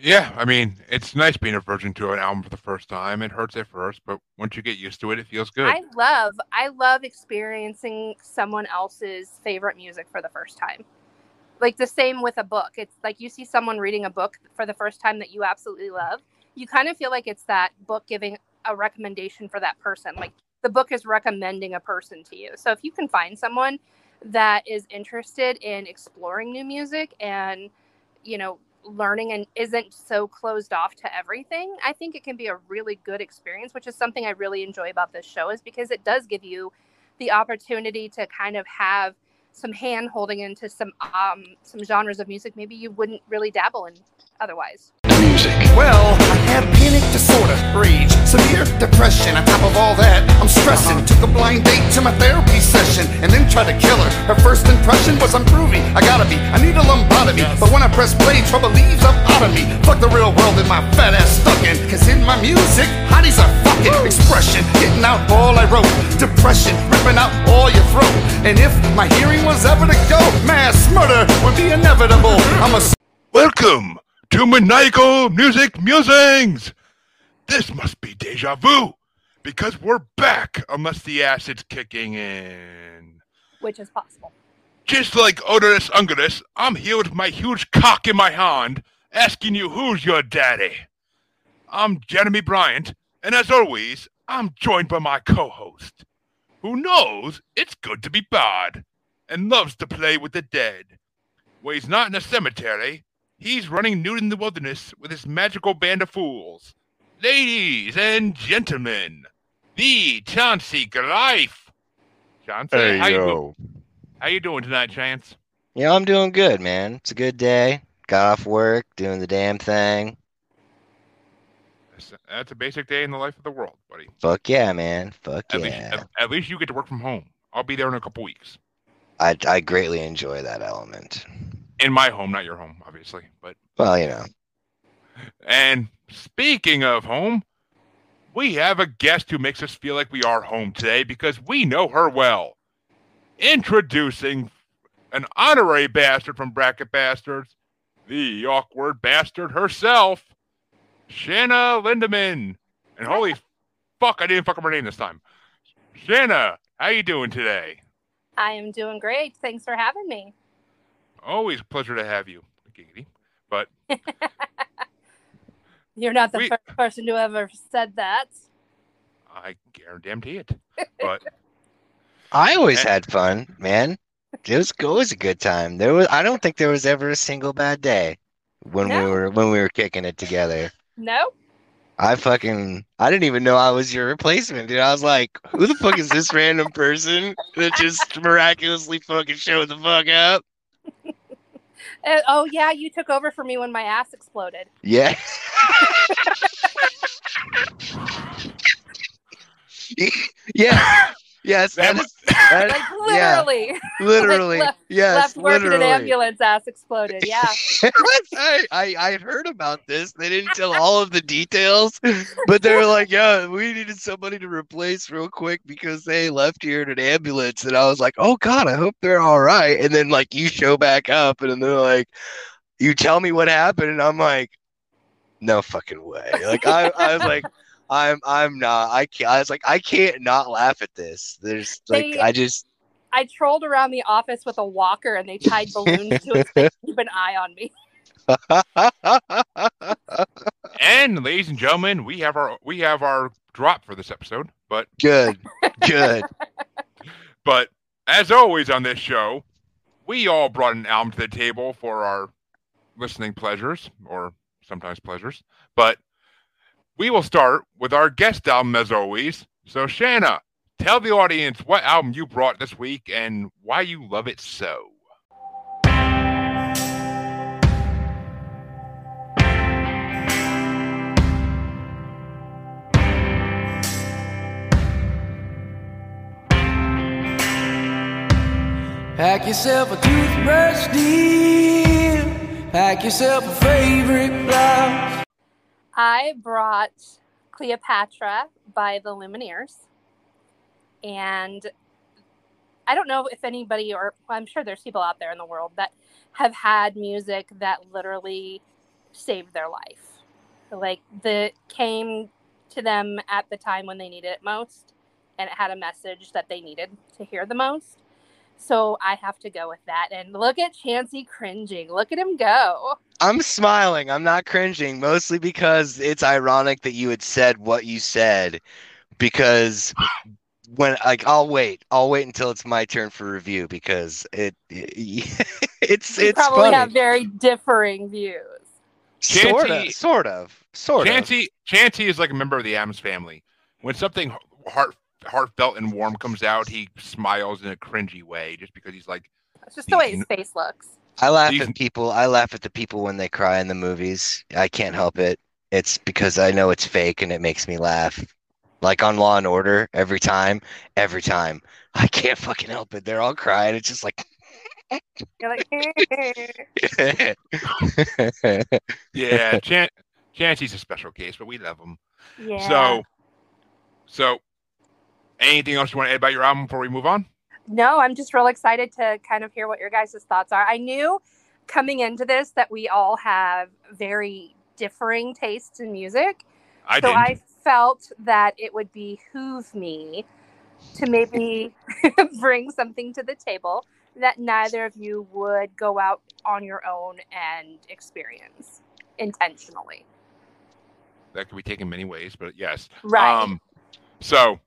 Yeah, I mean, it's nice being a virgin to an album for the first time. It hurts at first, but once you get used to it, it feels good. I love I love experiencing someone else's favorite music for the first time. Like the same with a book. It's like you see someone reading a book for the first time that you absolutely love. You kind of feel like it's that book giving a recommendation for that person. Like the book is recommending a person to you. So if you can find someone that is interested in exploring new music and you know learning and isn't so closed off to everything, I think it can be a really good experience, which is something I really enjoy about this show is because it does give you the opportunity to kind of have some hand holding into some um, some genres of music maybe you wouldn't really dabble in otherwise. Music. Well, disorder, rage, severe depression. On top of all that, I'm stressing. Took a blind date to my therapy session and then tried to kill her. Her first impression was I'm groovy. I gotta be. I need a lobotomy. But when I press play, trouble leaves up out of me. Fuck the real world and my fat ass stuck in. Cause in my music, hotties are fucking expression. Getting out all I wrote. Depression, ripping out all your throat. And if my hearing was ever to go, mass murder would be inevitable. I'm a Welcome to Maniacal Music Musings! This must be deja vu, because we're back unless the acid's kicking in. Which is possible. Just like Odorous Ungodous, I'm here with my huge cock in my hand, asking you who's your daddy. I'm Jeremy Bryant, and as always, I'm joined by my co-host, who knows it's good to be bad, and loves to play with the dead. When he's not in a cemetery, he's running nude in the wilderness with his magical band of fools. Ladies and gentlemen, the Chancy Greif. Chancy, Hey how you, do- how you doing tonight, Chance? Yeah, I'm doing good, man. It's a good day. Got off work, doing the damn thing. That's, that's a basic day in the life of the world, buddy. Fuck yeah, man. Fuck At, least, yeah. at, at least you get to work from home. I'll be there in a couple weeks. I I greatly enjoy that element. In my home, not your home, obviously. But Well, you know. And speaking of home, we have a guest who makes us feel like we are home today because we know her well. Introducing an honorary bastard from Bracket Bastards, the awkward bastard herself, Shana Lindaman. And holy fuck, I didn't fuck up her name this time. Shana, how are you doing today? I am doing great. Thanks for having me. Always a pleasure to have you, Giggity. But You're not the We- first person to ever said that. I guarantee it. But I always Eh. had fun, man. It was always a good time. There was I don't think there was ever a single bad day when we were when we were kicking it together. No? I fucking I didn't even know I was your replacement, dude. I was like, who the fuck is this random person that just miraculously fucking showed the fuck up? Uh, oh, yeah, you took over for me when my ass exploded. Yeah. yeah. Yes, that that was, is that, Like, yeah, literally. literally. left- yes, Left work in an ambulance, ass exploded. Yeah. I, I I heard about this. They didn't tell all of the details, but they were like, "Yeah, we needed somebody to replace real quick because they left here in an ambulance." And I was like, "Oh God, I hope they're all right." And then like you show back up, and then they're like, "You tell me what happened," and I'm like, "No fucking way!" Like I I was like. I'm I'm not I can't I was like I can't not laugh at this. There's like They- I just I trolled around the office with a walker and they tied balloons to his face to keep an eye on me. and ladies and gentlemen, we have our we have our drop for this episode. But good good but as always on this show, we all brought an album to the table for our listening pleasures or sometimes pleasures. But we will start with our guest album as always. So Shana, tell the audience what album you brought this week and why you love it so. Pack yourself a toothbrush, dear. Pack yourself a favorite blouse. I brought Cleopatra by the Lumineers. And I don't know if anybody, or I'm sure there's people out there in the world that have had music that literally saved their life. Like the came to them at the time when they needed it most, and it had a message that they needed to hear the most. So I have to go with that. And look at Chancy cringing. Look at him go. I'm smiling. I'm not cringing, mostly because it's ironic that you had said what you said. Because when like I'll wait, I'll wait until it's my turn for review because it, it's We it's probably funny. have very differing views. Sort of, sort of, sort of. Chancy, Chancy is like a member of the Addams family. When something heart heartfelt and warm comes out, he smiles in a cringy way just because he's like, It's just the way his face looks. I laugh These- at people. I laugh at the people when they cry in the movies. I can't help it. It's because I know it's fake and it makes me laugh. Like on Law and Order, every time, every time. I can't fucking help it. They're all crying. It's just like You're like, yeah, Chan- Chancy's a special case, but we love him. yeah. So, so anything else you want to add about your album before we move on? No, I'm just real excited to kind of hear what your guys' thoughts are. I knew coming into this that we all have very differing tastes in music. I so didn't. I felt that it would behoove me to maybe bring something to the table that neither of you would go out on your own and experience intentionally. that could be taken many ways, but yes. Right. Um, so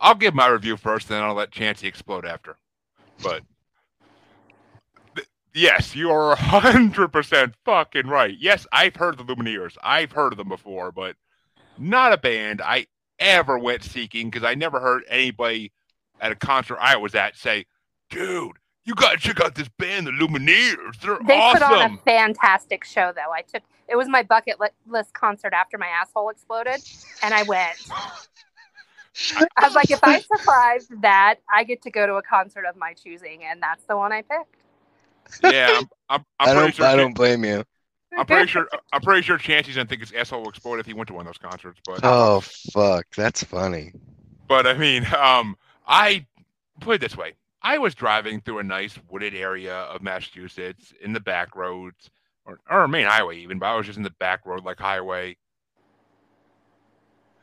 I'll give my review first, then I'll let Chancy explode after. But th- yes, you are hundred percent fucking right. Yes, I've heard the Lumineers. I've heard of them before, but not a band I ever went seeking because I never heard anybody at a concert I was at say, "Dude, you gotta check out this band, the Lumineers. They're They awesome." put on a fantastic show, though. I took it was my bucket list concert after my asshole exploded, and I went. I was like, if I survived that, I get to go to a concert of my choosing, and that's the one I picked. yeah, I'm, I'm, I'm I pretty don't. sure. I Chan- don't blame you. I'm pretty sure. I'm pretty sure Chancy's gonna think his asshole will explode if he went to one of those concerts. But Oh fuck, that's funny. but I mean, um, I put it this way: I was driving through a nice wooded area of Massachusetts in the back roads, or or main highway even, but I was just in the back road like highway,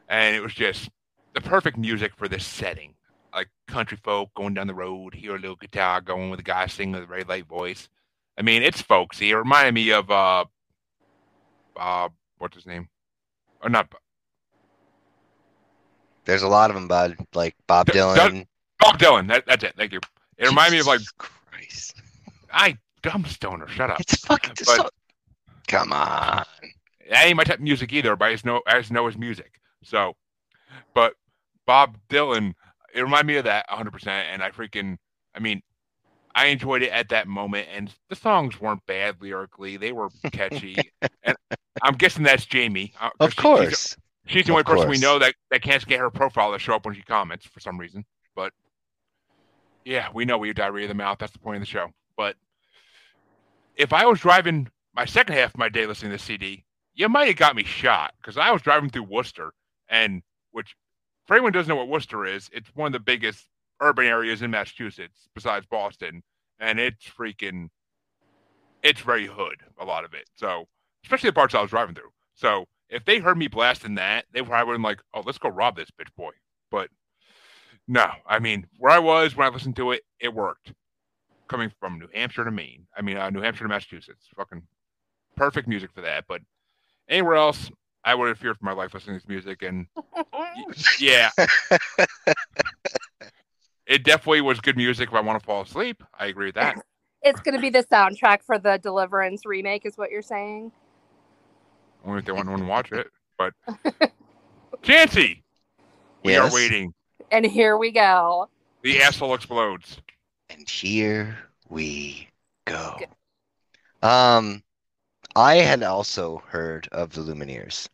and it was just the perfect music for this setting. Like country folk going down the road, hear a little guitar going with a guy singing with a very light voice. I mean, it's folksy. It reminded me of uh, uh, what's his name? Or not There's a lot of them, bud. Like Bob D- Dylan. Bob Dylan. That, that's it. Thank you. It reminded me of like Christ. I dumb stoner. Shut up. It's fucking. But- so- Come on. That ain't my type of music either, but I just know I just know his music. So, but Bob Dylan, it reminded me of that 100. percent And I freaking, I mean, I enjoyed it at that moment. And the songs weren't bad lyrically; they were catchy. and I'm guessing that's Jamie. uh, Of she- she's- course. She's, the Of only person we know that, that can't get her profile to show up when she comments for some reason. But yeah, we know we have diarrhea of the mouth. That's the point of the show. But if I was driving my second half of my day listening to CD, you might have got me shot because I was driving through Worcester, and which for anyone who doesn't know what Worcester is, it's one of the biggest urban areas in Massachusetts besides Boston, and it's freaking, it's very hood a lot of it. So especially the parts I was driving through. So if they heard me blasting that, they probably would have been like, "Oh, let's go rob this bitch boy." But no, I mean, where I was when I listened to it, it worked. Coming from New Hampshire to Maine, I mean, uh, New Hampshire to Massachusetts, fucking perfect music for that. But anywhere else, I would have feared for my life listening to this music, and yeah, it definitely was good music if I want to fall asleep. I agree with that. It's going to be the soundtrack for the Deliverance remake, is what you're saying. Only if they want to watch it. But Chancy, we Yes. are waiting. And here we go. The asshole explodes. And here we go. Um, I had also heard of the Lumineers,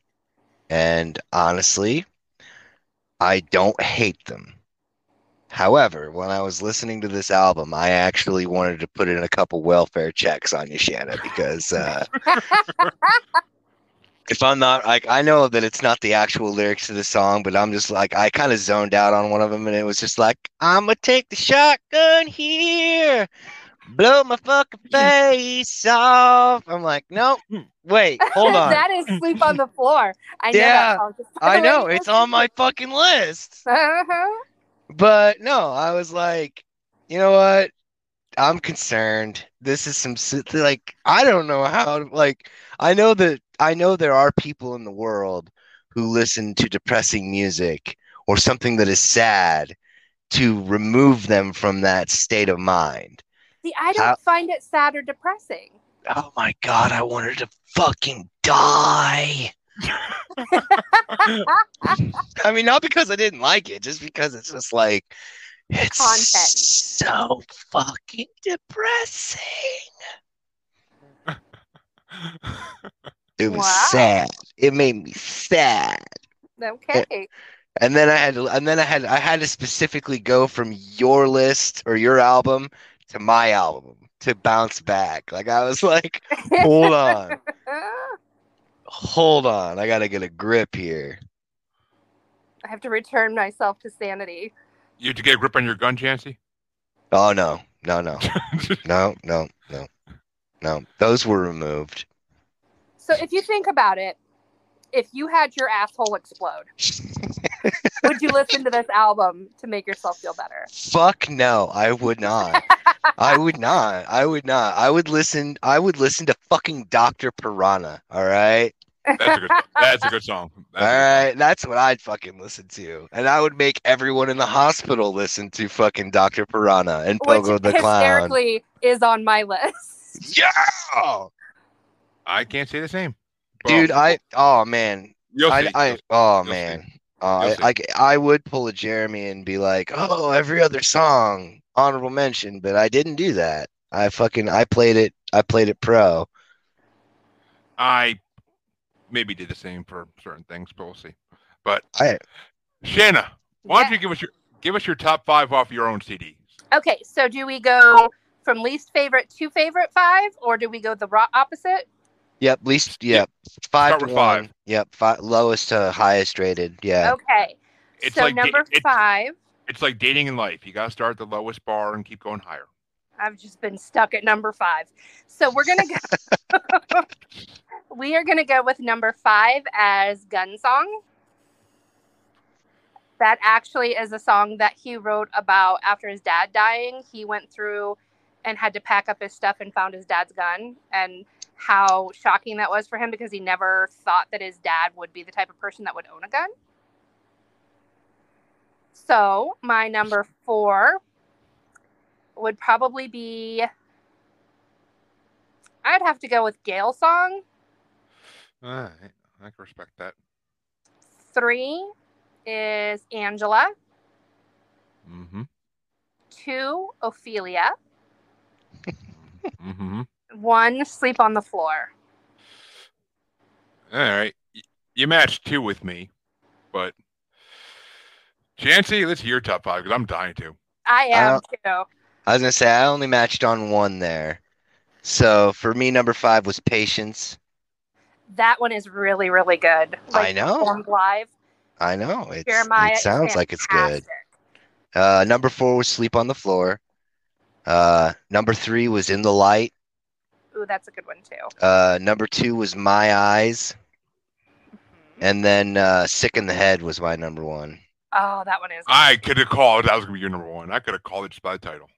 and honestly, I don't hate them. However, when I was listening to this album, I actually wanted to put in a couple welfare checks on you, Shanna, because uh, if I'm not like, I know that it's not the actual lyrics to the song, but I'm just like, I kind of zoned out on one of them, and it was just like, I'm gonna take the shotgun here. Blow my fucking face off. I'm like, nope. Wait, hold on. that is sleep on the floor. I know. Yeah, that song, just by I know it's on my fucking list. Uh-huh. But no, I was like, you know what? I'm concerned. This is some like I don't know how like I know that I know there are people in the world who listen to depressing music or something that is sad to remove them from that state of mind. See, I don't How- find it sad or depressing. Oh my god, I wanted to fucking die. I mean, not because I didn't like it, just because it's just like it's Content. so fucking depressing. It was Wow. sad. It made me sad. Okay. And then I had to, and then I had I had to specifically go from your list or your album to my album to bounce back. Like I was like, hold on. Hold on. I got to get a grip here. I have to return myself to sanity. You to get a grip on your gun, Chancy? Oh no. No, no. No, no, no. No. Those were removed. So if you think about it, if you had your asshole explode, would you listen to this album to make yourself feel better? Fuck no, I would not. I would not. I would not. I would listen I would listen to fucking Dr. Piranha, all right? That's a good, that's a good song. That's All good right, that's what I'd fucking listen to. And I would make everyone in the hospital listen to fucking Dr. Piranha and Which Pogo the Clown. hysterically is on my list. Yeah! I can't say the same. Well, Dude, I oh man. you'll I see. I oh You'll see. man. Uh, You'll I, like I would pull a Jeremy and be like, "Oh, every other song honorable mention," but I didn't do that. I fucking I played it I played it pro. I maybe did the same for certain things, but we'll see. But I Shana, why don't Yeah. you give us your give us your top five off your own CD? Okay, so do we go from least favorite to favorite five, or do we go the ro- opposite? Yep, least yep. Five Start to one. five. Yep, five, lowest to highest rated. Yeah. Okay. It's so like da- number it's- five, It's like dating in life. You gotta start at the lowest bar and keep going higher. I've just been stuck at number five. So we're gonna go. we are gonna go with number five as "Gun Song." That actually is a song that he wrote about after his dad dying. He went through and had to pack up his stuff and found his dad's gun, and how shocking that was for him because he never thought that his dad would be the type of person that would own a gun. So my number four would probably be I'd have to go with Gale song. All right, I can respect that. Three is Angela. Mm-hmm. Two, Ophelia. Mm-hmm. One, Sleep on the Floor. All right. You matched two with me, but Chancy, let's hear your top five because I'm dying to. I am Uh, too. I was gonna say I only matched on one there. So for me, number five was patience. That one is really, really good. I know. performed live. I know it's, Jeremiah it is sounds like it's good. Uh, number four was sleep on the floor. Uh, number three was in the light. Ooh, that's a good one too. Uh, number two was my eyes, Mhm. and then uh, sick in the head was my number one. Oh, that one is. I could have called that was gonna be your number one. I could have called it just by the title.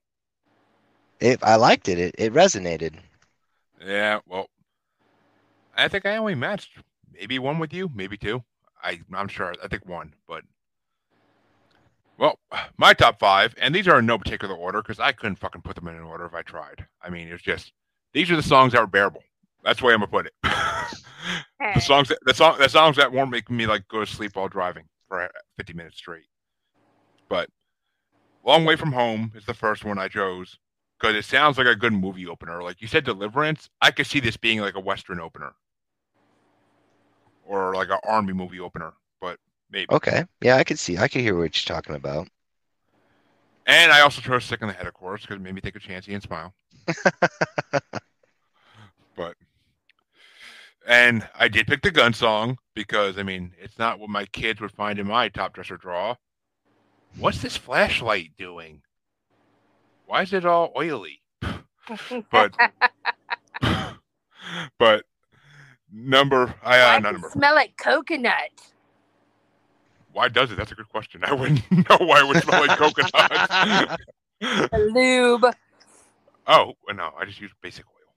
It, I liked it. It it resonated. Yeah, well, I think I only matched maybe one with you, maybe two. I I'm sure. I think one, but well, my top five, and these are in no particular order because I couldn't fucking put them in an order if I tried. I mean, it's just these are the songs that were bearable. That's the way I'm gonna put it. Okay. the songs that the song the songs that weren't making me like go to sleep while driving for 50 minutes straight. But Long Way from Home is the first one I chose because it sounds like a good movie opener. Like you said, Deliverance. I could see this being like a Western opener or like an army movie opener, but maybe. Okay, yeah, I could see. I could hear what you're talking about. And I also chose Sick in the Head, of course, because it made me take a chancey and smile. but and I did pick the gun song because I mean it's not what my kids would find in my top dresser drawer. What's this flashlight doing? Why is it all oily? but but number I uh, not number. smell like coconut? Why does it? That's a good question. I wouldn't know why it would smell like coconut. Lube. Oh no, I just use basic oil.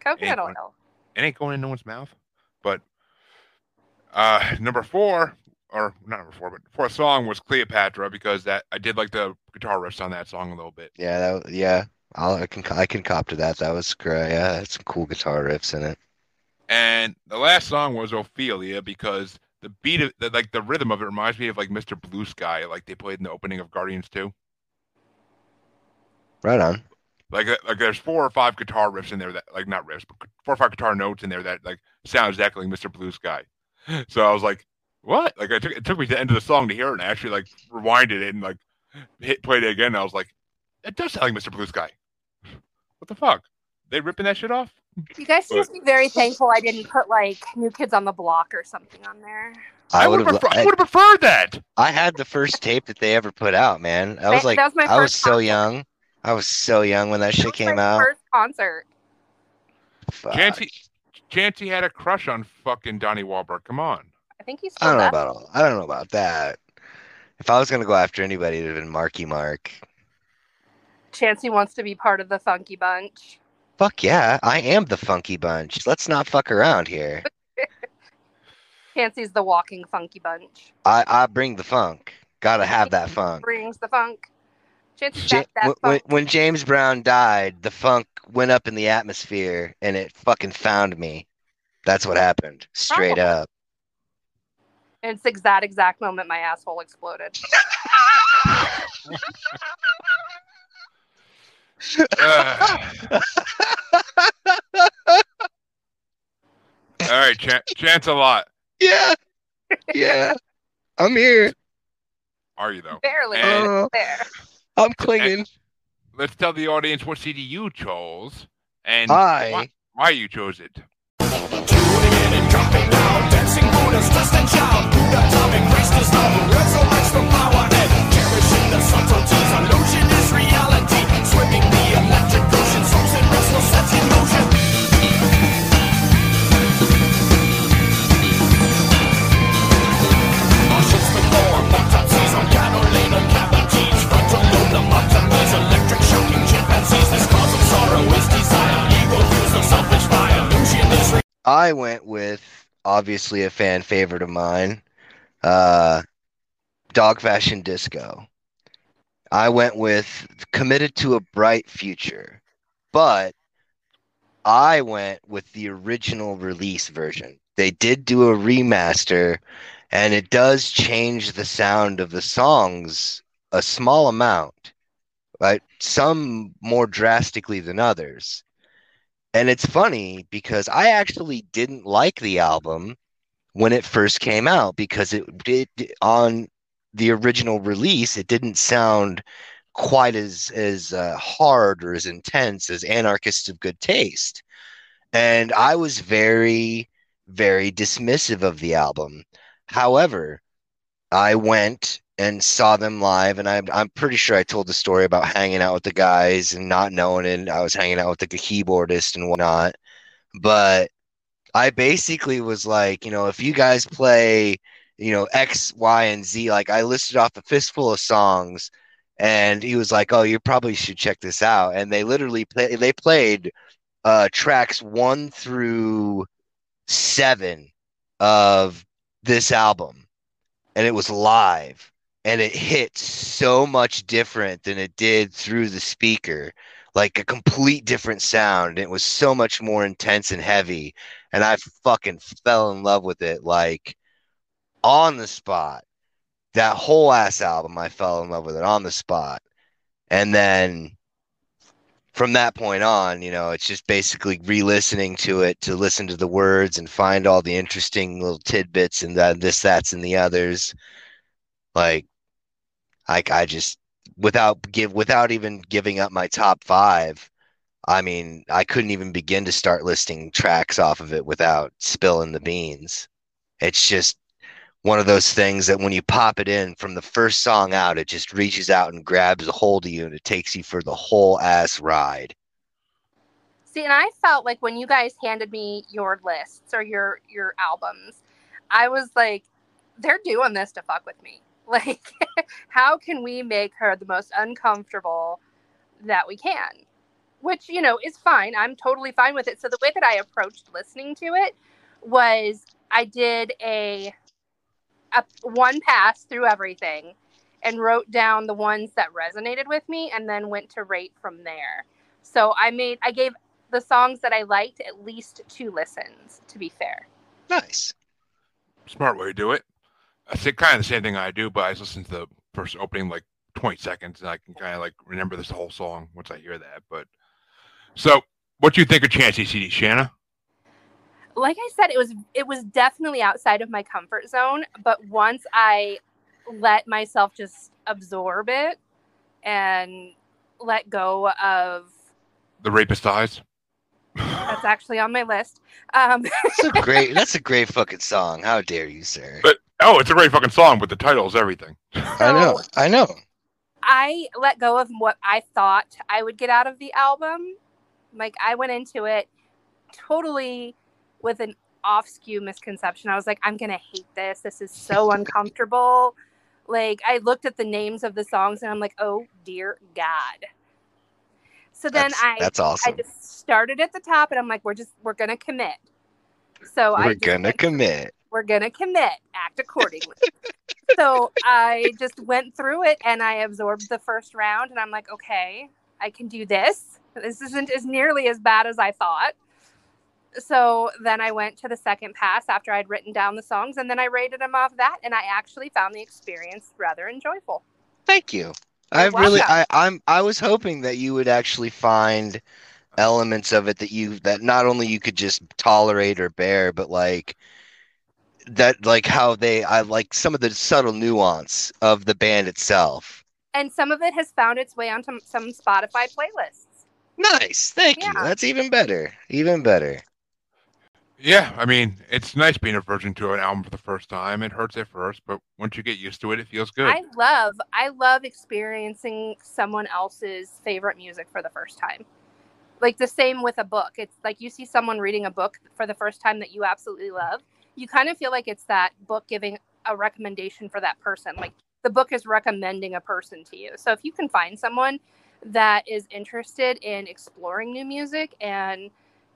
Coconut Ain't oil. It ain't going in no one's mouth. But uh number four, or not number four, but fourth song was Cleopatra because that I did like the guitar riffs on that song a little bit. Yeah, that, yeah. I'll, I can I can cop to that. That was great. Yeah, had some cool guitar riffs in it. And the last song was Ophelia because the beat of the, like the rhythm of it reminds me of like Mr. Blue Sky, like they played in the opening of Guardians 2. Right on. Like uh, like there's four or five guitar riffs in there that like not riffs, but four or five guitar notes in there that like sound exactly like Mr. Blue Sky. So I was like, what? Like I took it took me to the end of the song to hear it and I actually like rewinded it and like hit played it again. And I was like, it does sound like Mr. Blue Sky. What the fuck? They ripping that shit off? You guys should But- be very thankful I didn't put like New Kids on the Block or something on there. I, would would've prefer- I I, would have preferred that. I had the first tape that they ever put out, man. I was like, that was my I was so concert. young. I was so young when that That shit was came my out. First concert. Fuck. Chancy Chancy had a crush on fucking Donnie Wahlberg. Come on. I think he's I don't know does. about all. I don't know about that. If I was gonna go after anybody, it'd have been Marky Mark. Chancy wants to be part of the Funky Bunch. Fuck yeah, I am the Funky Bunch. Let's not fuck around here. Chancy's the walking Funky Bunch. I I bring the funk. Gotta have that funk. Brings the funk. Chancy's Ja- that when, when, funk. when James Brown died, the funk went up in the atmosphere and it fucking found me. That's what happened. Straight Probably. up. And it's the that exact moment my asshole exploded. Ugh. All right, Chan- chance a lot. Yeah. Yeah. I'm here. Are you though? Barely And- Uh, there. I'm clinging. Let's tell the audience what CD you chose and why, why you chose it. I went with obviously a fan favorite of mine, uh, Dog Fashion Disco. I went with Committed to a Bright Future, but I went with the original release version. They did do a remaster, and it does change the sound of the songs a small amount, right? Some more drastically than others. And it's funny because I actually didn't like the album when it first came out because it did on the original release it didn't sound quite as as uh, hard or as intense as Anarchists of Good Taste. And I was very very dismissive of the album. However, I went and saw them live, and I'm I'm pretty sure I told the story about hanging out with the guys and not knowing it. I was hanging out with the keyboardist and whatnot, but I basically was like, you know, if you guys play, you know, X, Y, and Z, like I listed off a fistful of songs, and he was like, oh, you probably should check this out, and they literally play, they played uh, tracks one through seven of this album, and it was live and it hit so much different than it did through the speaker like a complete different sound. It was so much more intense and heavy and i fucking fell in love with it like on the spot. That whole ass album i fell in love with it on the spot. And then from that point on you know it's just basically re-listening to it to listen to the words and find all the interesting little tidbits and that this that's and the others. Like I I just without give without even giving up my top five. I mean, I couldn't even begin to start listing tracks off of it without spilling the beans. It's just one of those things that when you pop it in from the first song out, it just reaches out and grabs a hold of you and it takes you for the whole ass ride. See, and I felt like when you guys handed me your lists or your your albums, I was like, they're doing this to fuck with me. Like, how can we make her the most uncomfortable that we can? Which, you know, is fine. I'm totally fine with it. So the way that I approached listening to it was I did a, a one pass through everything and wrote down the ones that resonated with me and then went to rate from there. So I made I gave the songs that I liked at least two listens to be fair. Nice. Smart way to do it. I think kind of the same thing I do, but I just listen to the first opening like 20 seconds and I can kind of like remember this whole song once I hear that. But so what do you think of Chancy CD, Shana? Like I said, it was it was definitely outside of my comfort zone, but once I let myself just absorb it and let go of The Rapist Eyes? that's actually on my list. Um, That's a great. That's a great fucking song. How dare you, sir? But oh, it's a great fucking song, but the title's everything. I know. I know. I let go of what I thought I would get out of the album. Like I went into it totally with an off skew misconception. I was like, I'm gonna hate this. This is so uncomfortable. Like I looked at the names of the songs and I'm like, oh dear God. So then That's, I that's awesome. I just started at the top and I'm like, we're just we're gonna commit. So We're just gonna went- commit. We're gonna commit act accordingly so i just went through it and i absorbed the first round and i'm like okay i can do this this isn't as nearly as bad as i thought so then i went to the second pass after i'd written down the songs and then i rated them off that and i actually found the experience rather enjoyable Thank you. I really. I. I'm. I was hoping that you would actually find elements of it that you that not only you could just tolerate or bear, but like that like how they I like some of the subtle nuance of the band itself. and some of it has found its way onto some spotify playlists Nice. Thank you. That's even better. Even better. Yeah, I mean, it's nice being a virgin to an album for the first time. It hurts at first, but once you get used to it, it feels good. I love I love experiencing someone else's favorite music for the first time. Like the same with a book. It's like you see someone reading a book for the first time that you absolutely love. You kind of feel like it's that book giving a recommendation for that person. Like the book is recommending a person to you. So if you can find someone that is interested in exploring new music and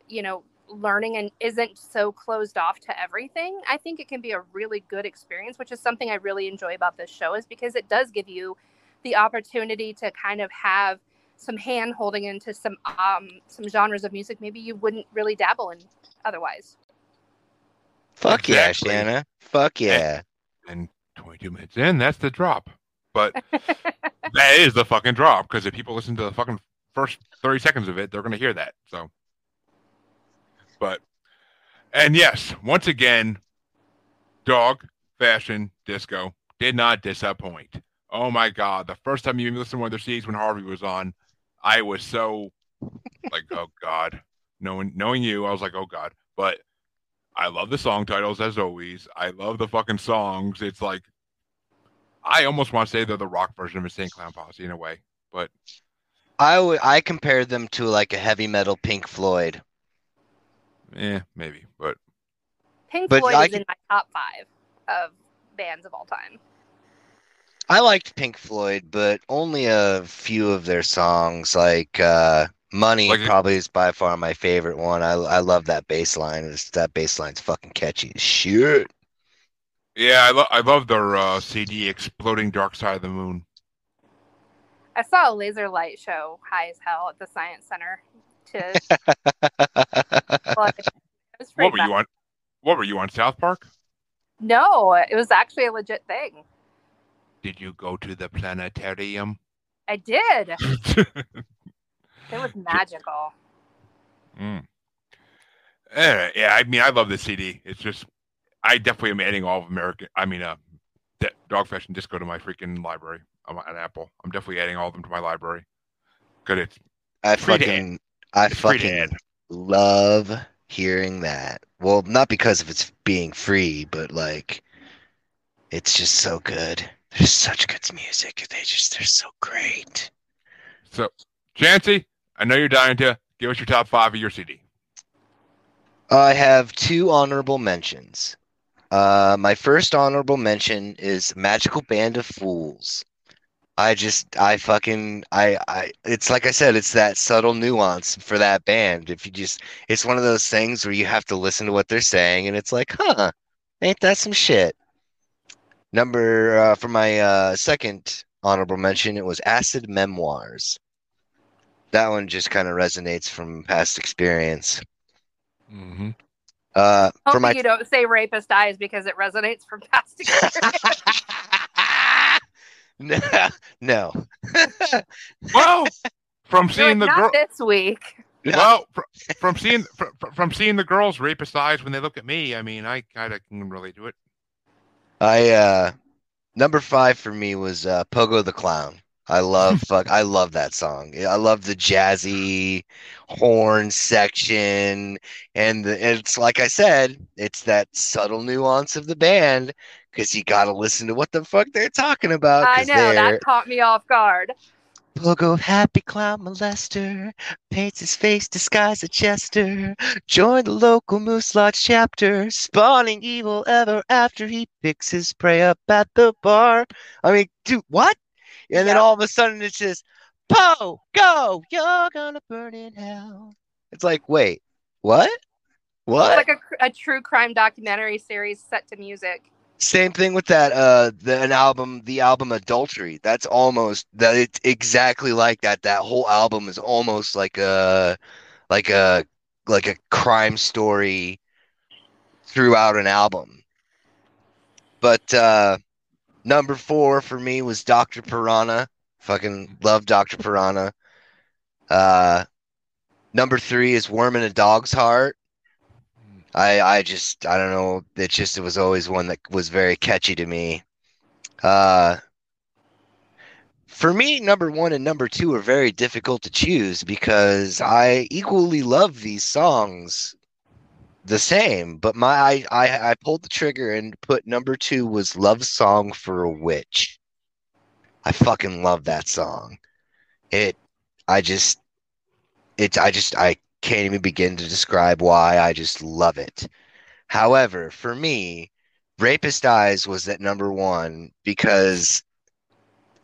you know learning and isn't so closed off to everything i think it can be a really good experience which is something i really enjoy about this show is because it does give you the opportunity to kind of have some hand holding into some um some genres of music maybe you wouldn't really dabble in otherwise Fuck Exactly. yeah, Shana. Fuck yeah. and 22 minutes in, that's the drop. But that is the fucking drop because if people listen to the fucking first 30 seconds of it, they're going to hear that. So, but, and yes, once again, dog fashion disco did not disappoint. Oh my God. The first time you listened to one of their CDs when Harvey was on, I was so like, oh God. Knowing, knowing you, I was like, oh God. But I love the song titles as always. I love the fucking songs. It's like I almost want to say they're the rock version of Insane Clown Posse in a way, but I would I compare them to like a heavy metal Pink Floyd. eh, maybe. But pink But floyd I is could- in my top five of bands of all time I liked Pink Floyd, but only a few of their songs. Like uh, "Money" Like probably is by far my favorite one. I I love that bass line. It's, that bass line's fucking catchy as shit. yeah, I, lo- I love their uh, CD "Exploding Dark Side of the Moon." i saw a laser light show high as hell at the science center to but it was pretty What were you on? What were you on South Park? no it was actually a legit thing Did you go to the planetarium? i did it was magical Mm. Eh, yeah, I mean, I love the CD. It's just, I definitely am adding all of American. I mean, uh, De- Dog Fashion Disco to my freaking library. I'm on Apple. I'm definitely adding all of them to my library. Cause it's I fucking I it's fucking love hearing that. Well, not because of its being free, but like it's just so good. There's such good music. They just they're so great. So, Chancy, I know you're dying to Give us your top five of your CD. I have two honorable mentions. Uh, my first honorable mention is Magical Band of Fools. I just, I fucking, I, I, it's like I said, it's that subtle nuance for that band. If you just, it's one of those things where you have to listen to what they're saying, and it's like, huh, ain't that some shit? Number, uh, for my uh, second honorable mention, it was Acid Memoirs. That one just kind of resonates from past experience. Mm-hmm. Uh, for my you don't say rapist eyes because it resonates from past experience. no, no. Well, from You're seeing the girl, this week. well, fr- from seeing fr- fr- from seeing the girls' rapist eyes when they look at me, I mean, I kind of can relate to it. I uh number five for me was uh Pogo the Clown. I love fuck I love that song. I love the jazzy horn section and the, it's like I said, it's that subtle nuance of the band because you gotta listen to what the fuck they're talking about. I know that caught me off guard. Pogo happy clown molester paints his face disguised as Chester. Join the local Moose Lodge chapter, spawning evil ever after he picks his prey up at the bar. I mean, dude, what? And then Yeah. all of a sudden it's just Po, go, you're gonna burn in hell. It's like, wait, what? What? It's like a, a true crime documentary series set to music. Same thing with that uh the an album the album Adultery. That's almost that it's exactly like that. That whole album is almost like a like a like a crime story throughout an album. But uh number 4 for me was Dr. Piranha. Fucking love Dr. Piranha. Uh number 3 is Worm in a Dog's Heart. I I just I don't know. It just it was always one that was very catchy to me. Uh, for me, number one and number two are very difficult to choose because I equally love these songs the same. But my I I, I pulled the trigger and put number two was "Love Song for a Witch." I fucking love that song. It I just it I just I can't even begin to describe why I just love it. However, for me, Rapist Eyes was at number one because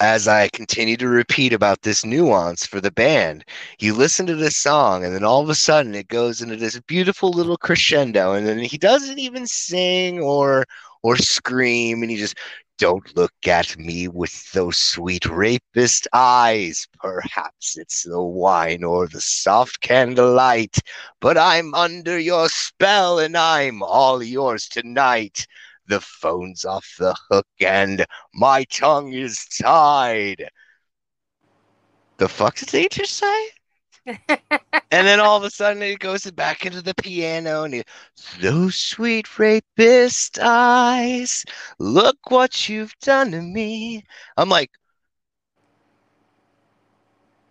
as I continue to repeat about this nuance for the band, you listen to this song and then all of a sudden it goes into this beautiful little crescendo and then he doesn't even sing or or scream and he just don't look at me with those sweet rapist eyes. Perhaps it's the wine or the soft candlelight, but I'm under your spell and I'm all yours tonight. The phone's off the hook and my tongue is tied. The fuck did they just say? and then all of a sudden it goes back into the piano and it, those sweet rapist eyes look what you've done to me i'm like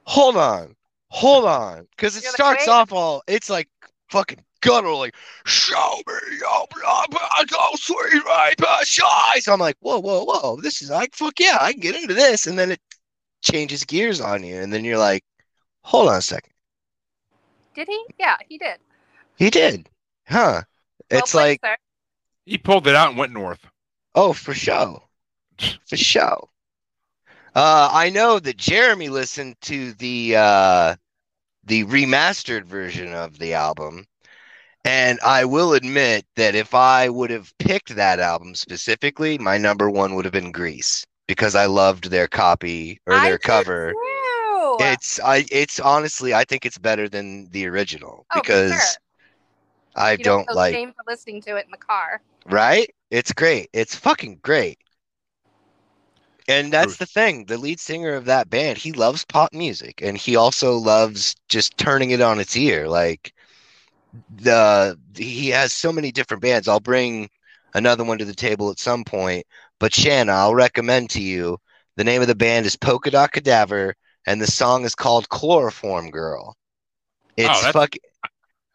hold on hold on because it starts wait. off all it's like fucking guttural like show me your blood those sweet rapist eyes i'm like whoa whoa whoa this is like fuck yeah i can get into this and then it changes gears on you and then you're like hold on a second Did he? Yeah, he did. he did huh Well it's played, like sir. He pulled it out and went north. Oh, for sure. For sure. Uh, I know that Jeremy listened to the uh, the remastered version of the album, and I will admit that if I would have picked that album specifically, my number one would have been Grease because I loved their copy or their did cover. too. It's I it's honestly I think it's better than the original Oh, because sure. I You don't feel like shame for listening to it in the car. right? It's great. It's fucking great. And that's the thing. The lead singer of that band, he loves pop music and he also loves just turning it on its ear. Like the he has so many different bands. I'll bring another one to the table at some point, but Shana, I'll recommend to you. The name of the band is Polka Dot Cadaver and the song is called Chloroform Girl. It's oh, that's- fucking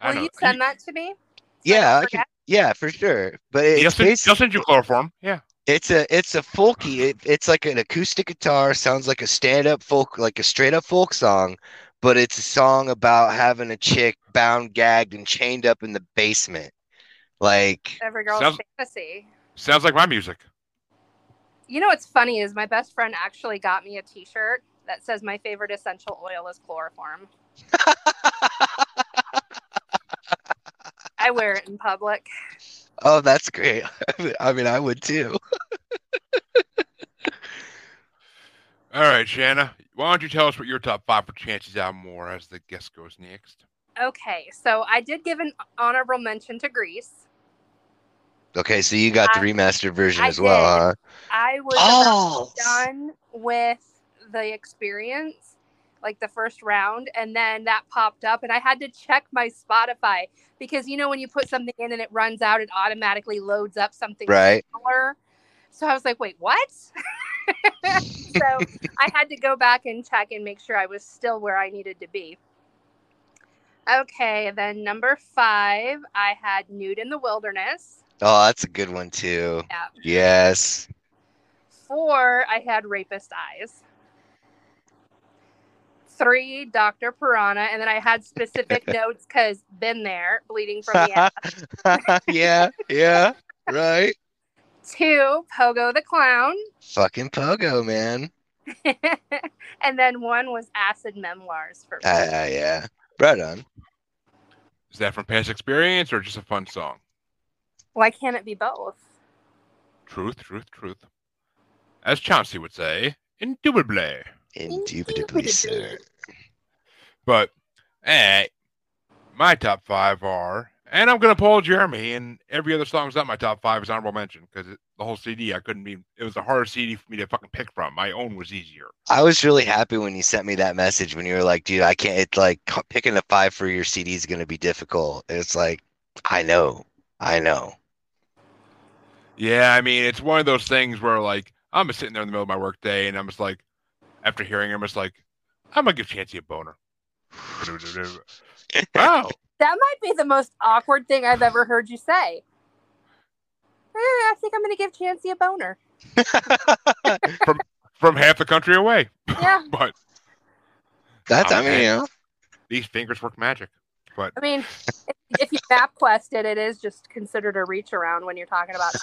Will know. you send that to me? So yeah, don't I can, yeah, for sure. But it's He'll send, he'll send you chloroform. Yeah. It's a it's a folky. It, it's like an acoustic guitar. Sounds like a stand up folk, like a straight up folk song, but it's a song about having a chick bound, gagged, and chained up in the basement. Like, Every girl's Sounds- fantasy. Sounds like my music. You know what's funny is my best friend actually got me a T-shirt that says my favorite essential oil is chloroform. I wear it in public. oh, that's great. I mean, I would too. All right, Shana. Why don't you tell us what your top five for chances out more as the guest goes next? Okay, so I did give an honorable mention to Grease. Okay, so you got the I- remastered version I as well, huh? I was Oh, about done with the experience, like the first round, and then that popped up, and I had to check my Spotify because you know when you put something in and it runs out, it automatically loads up something right. similar. So I was like, wait, what? so I had to go back and check and make sure I was still where I needed to be. Okay, then number five, I had Nude in the Wilderness. Oh, that's a good one too. Yeah. Yes. Four, I had Rapist Eyes. Three, Dr. Piranha. And then I had specific notes because been there, bleeding from the ass. yeah, yeah, right. Two, Pogo the Clown. Fucking pogo, man. and then one was Acid Memoirs for me. Ah, ah, yeah. Right on. Is that from past experience or just a fun song? Why can't it be both? Truth, truth, truth. As Chancy would say, indubitably. Indubitably, sir. But, eh, my top five are, and I'm gonna pull Jeremy, and every other song's not my top five is honorable mention because the whole CD I couldn't be. It was a harder CD for me to fucking pick from. My own was easier. I was really happy when you sent me that message when you were like, dude, I can't, it's like picking a five for your CD is going to be difficult. It's like, I know, I know. Yeah, I mean, it's one of those things where like I'm just sitting there in the middle of my work day, and I'm just like, after hearing him, it's like, I'm gonna give Chancy a boner. Wow. That might be the most awkward thing I've ever heard you say. Eh, I think I'm going to give Chancy a boner. From half the country away. Yeah. but That's, I mean, you know, these fingers work magic. But I mean, if, if you MapQuest it, it is just considered a reach around when you're talking about.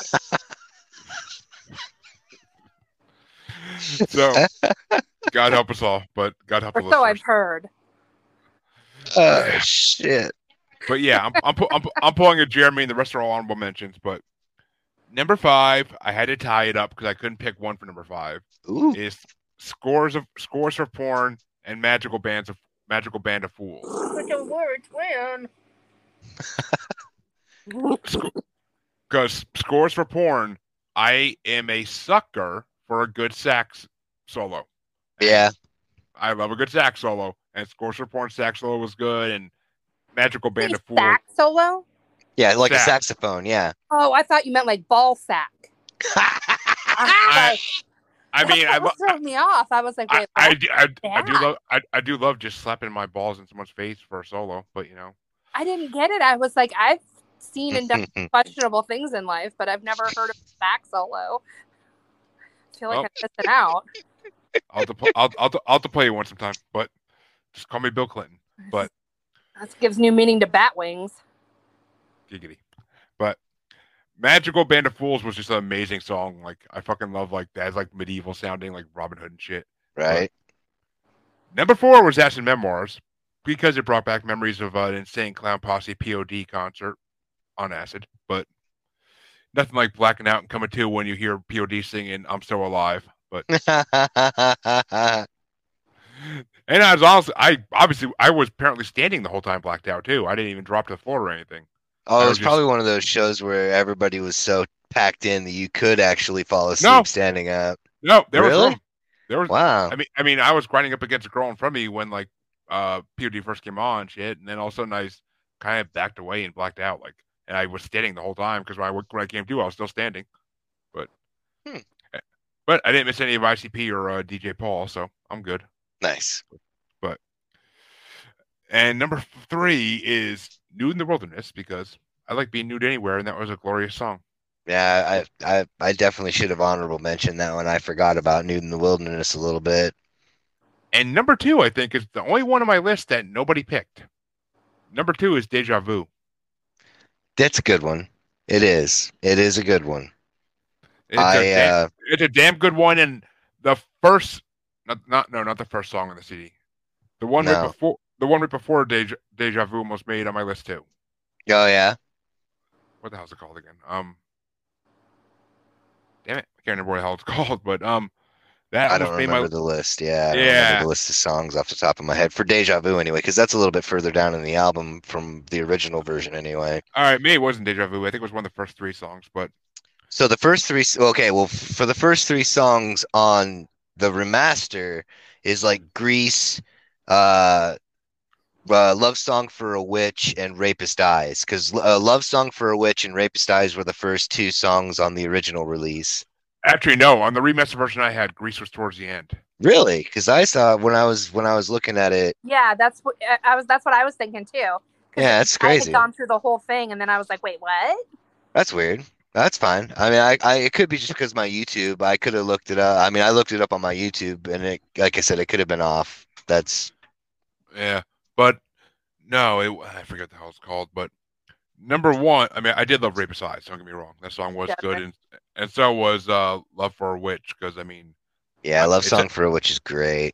so God help us all, but God help or the so I've heard. Oh, shit. But yeah, I'm I'm, pu- I'm pu- I'm pulling a Jeremy, and the rest are all honorable mentions. But number five, I had to tie it up because I couldn't pick one for number five. Ooh. Is scores of scores for porn and magical bands of magical band of fools. Put the word twin. Because scores for porn, I am a sucker for a good sax solo. Yeah. I love a good sax solo, and scores for porn sax solo was good, and magical band of fools. sack solo? Yeah, like a saxophone. Yeah. Oh, I thought you meant like ball sack. I, I mean, I, that lo- threw me off. I was like, I, wait, I, what? do- I, I do love I, I do love just slapping my balls in someone's face for a solo, but you know, I didn't get it. I was like, I've seen and done questionable things in life, but I've never heard of a sack solo. I feel like Well. I'm missing out. I'll have to pl- I'll, I'll, I'll have to play you one sometime, but just call me Bill Clinton, but That gives new meaning to bat wings. giggity. But Magical Band of Fools was just an amazing song. Like I fucking love like that's like medieval sounding, like Robin Hood and shit. right. Number four was Acid Memoirs because it brought back memories of uh, an insane clown posse POD concert on acid, but nothing like blacking out and coming to when you hear POD singing "I'm Still Alive." But and I was also I obviously I was apparently standing the whole time blacked out too. I didn't even drop to the floor or anything. oh, I it was was just- probably one of those shows where everybody was so packed in that you could actually fall asleep No. standing up. No, there was Really? room. There was. Wow. I mean, I mean, I was grinding up against a girl in front of me when like uh POD first came on, shit, and then all of a sudden I kind of backed away and blacked out, like, and I was standing the whole time because when I when I came to, I was still standing, but Hmm. eh, but I didn't miss any of ICP or uh, DJ Paul, so I'm good. Nice. But and number three is "Nude in the Wilderness" because I like being nude anywhere, and that was a glorious song. Yeah, I, I, I definitely should have honorable mentioned that one. I forgot about Nude in the Wilderness a little bit. And number two, I think, is the only one on my list that nobody picked. Number two is Deja Vu. That's a good one. It is. It is a good one. It's, I, a, damn, uh, it's a damn good one. And the first, not, not no, not the first song on the CD. The one right before, the one right before Deja, Deja Vu almost made on my list too. Oh yeah. What the hell's it called again? Um, damn it, I can't remember what the hell it's called. But um, that I don't remember my the list. Yeah, I Yeah. the list of songs off the top of my head for Deja Vu anyway, because that's a little bit further down in the album from the original version anyway. All right, maybe it wasn't Deja Vu. I think it was one of the first three songs. But So the first three, okay, well, for the first three songs on the remaster is like Grease, uh, uh, Love Song for a Witch, and Rapist Eyes, because uh, Love Song for a Witch and Rapist Eyes were the first two songs on the original release. actually, no, on the remaster version I had, Grease was towards the end. Really? Because I saw when I was when I was looking at it. Yeah, that's what I- I was. That's what I was thinking too. Yeah, that's crazy. I had gone through the whole thing, and then I was like, "Wait, what?" That's weird. That's fine. I mean, I, I it could be just because my YouTube. I could have looked it up. I mean, I looked it up on my YouTube, and it, like I said, it could have been off. That's Yeah, but no, it, I forget the hell it's called. But number one, I mean, I did love Rapist Eyes. Don't get me wrong, that song was Yeah, good, and and so was uh, Love for a Witch because I mean, yeah. I love It's a- Song for a Witch is great.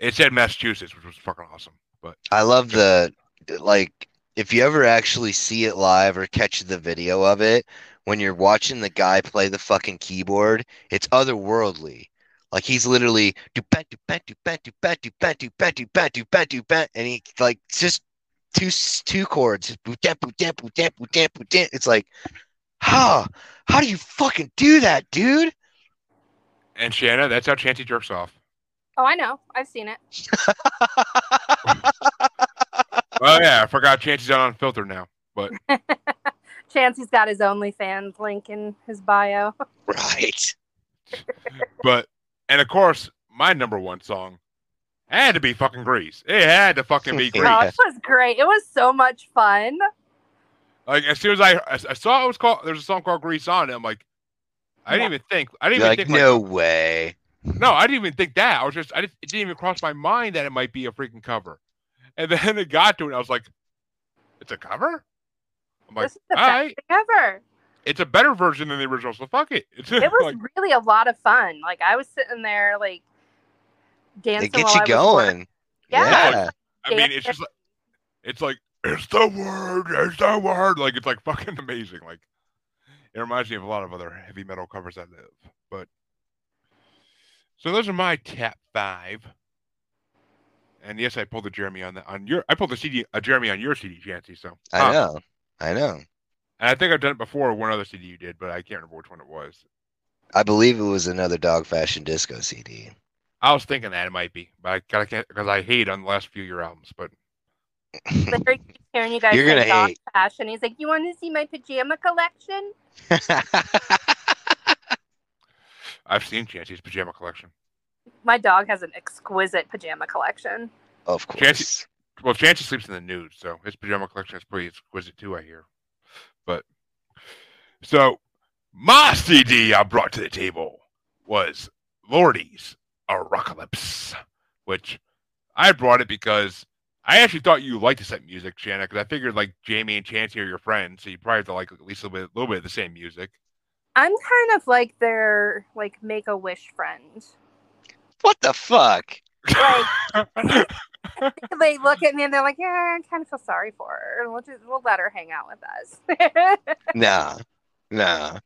it said Massachusetts, which was fucking awesome. But I love the like if you ever actually see it live or catch the video of it when you're watching the guy play the fucking keyboard, it's otherworldly. Like he's literally do bat do bat do bat do bat do bat do bat do bat do bat do bat and he like just two s- two chords just boot dap boot dap boot dap boot dap boot dap. It's like how how do you fucking do that, dude? and Shana, that's how Chancy jerks off. Oh, I know. I've seen it. oh yeah, I forgot Chancy's out on filter now. But Chancy's got his OnlyFans link in his bio. right. but and of course, my number one song had to be fucking Grease. It had to fucking be Grease. Oh, it was great. It was so much fun. Like as soon as I I I saw it was called, there's a song called Grease on it. I'm like, I didn't Yeah. even think. I didn't You're even like think. no way. No, I didn't even think that. I was just, I just, it didn't even cross my mind that it might be a freaking cover. And then it got to it, and I was like, it's a cover? I'm like, this is the all best right, thing ever. it's a better version than the original, so fuck it. It's It was like, really a lot of fun. Like I was sitting there, like dancing. It gets you I going. Yeah. Yeah. Oh, I mean, it's just like, it's like, it's the word, it's the word. Like, it's like fucking amazing. Like, it reminds me of a lot of other heavy metal covers I live. But, so those are my top five. And yes, I pulled a Jeremy on the on your. I pulled a CD, a Jeremy on your CD, Chancy. So I Huh. know. I know. And I think I've done it before. One other CD you did, but I can't remember which one it was. I believe it was another Dog Fashion Disco CD. I was thinking that it might be, but I gotta can't because I hate on the last few of your albums. But Larry keeps hearing you guys You're gonna dog hate. fashion. He's like, "You want to see my pajama collection?" I've seen Chancy's pajama collection. My dog has an exquisite pajama collection. of Chancy- course. Well, Chancy sleeps in the nude, so his pajama collection is pretty exquisite too. I hear. But so my CD I brought to the table was Lordi's Arockalypse, which I brought it because I actually thought you liked this type of music, Shana, because I figured like Jamie and Chancy are your friends, so you probably have to like at least a little bit, little bit of the same music. I'm kind of like their like make a wish friend. What the fuck? Like they look at me and they're like, "Yeah, I kind of feel sorry for her. We'll just we'll let her hang out with us." Nah. Nah.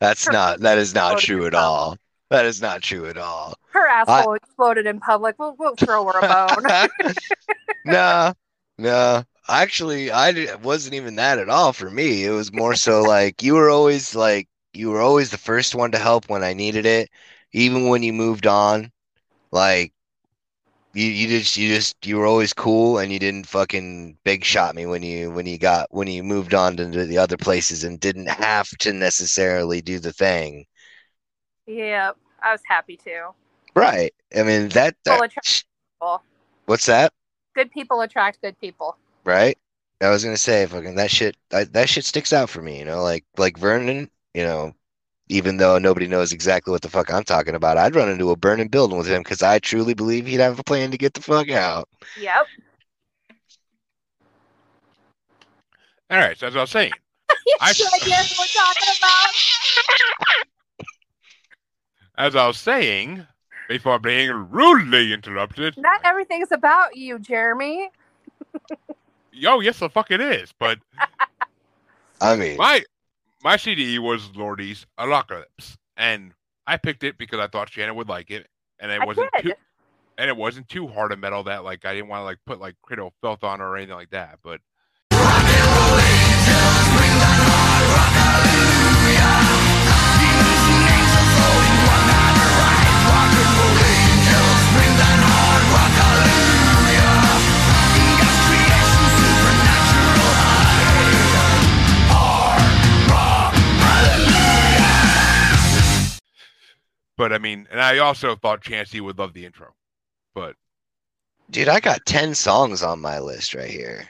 That's not that is not true at all. That is not true at all. her asshole exploded in public. We'll we'll throw her a bone. no, no. Actually, I di- wasn't even that at all for me. It was more so like you were always like you were always the first one to help when I needed it, even when you moved on. Like you, you just you just you were always cool and you didn't fucking big shot me when you when you got when you moved on to the other places and didn't have to necessarily do the thing. yeah, I was happy to. Right. I mean that, that what's that? Good people attract good people. right? I was gonna say, fucking that shit, that, that shit sticks out for me, you know, like like Vernon, you know, even though nobody knows exactly what the fuck I'm talking about. I'd run into a burning building with him because I truly believe he'd have a plan to get the fuck out. Yep. All right, so as I was saying, I- Should I guess what we're talking about? as I was saying, before being rudely interrupted. Not everything's about you, Jeremy. Yo, yes, the fuck it is. But I mean, my my CD was Lordi's Arockalypse, and I picked it because I thought Shana would like it, and it I wasn't did. too and it wasn't too hard of metal that like I didn't want to like put like Cradle of Filth on or anything like that. But but I mean, and I also thought Chancy would love the intro. But dude, I got 10 songs on my list right here.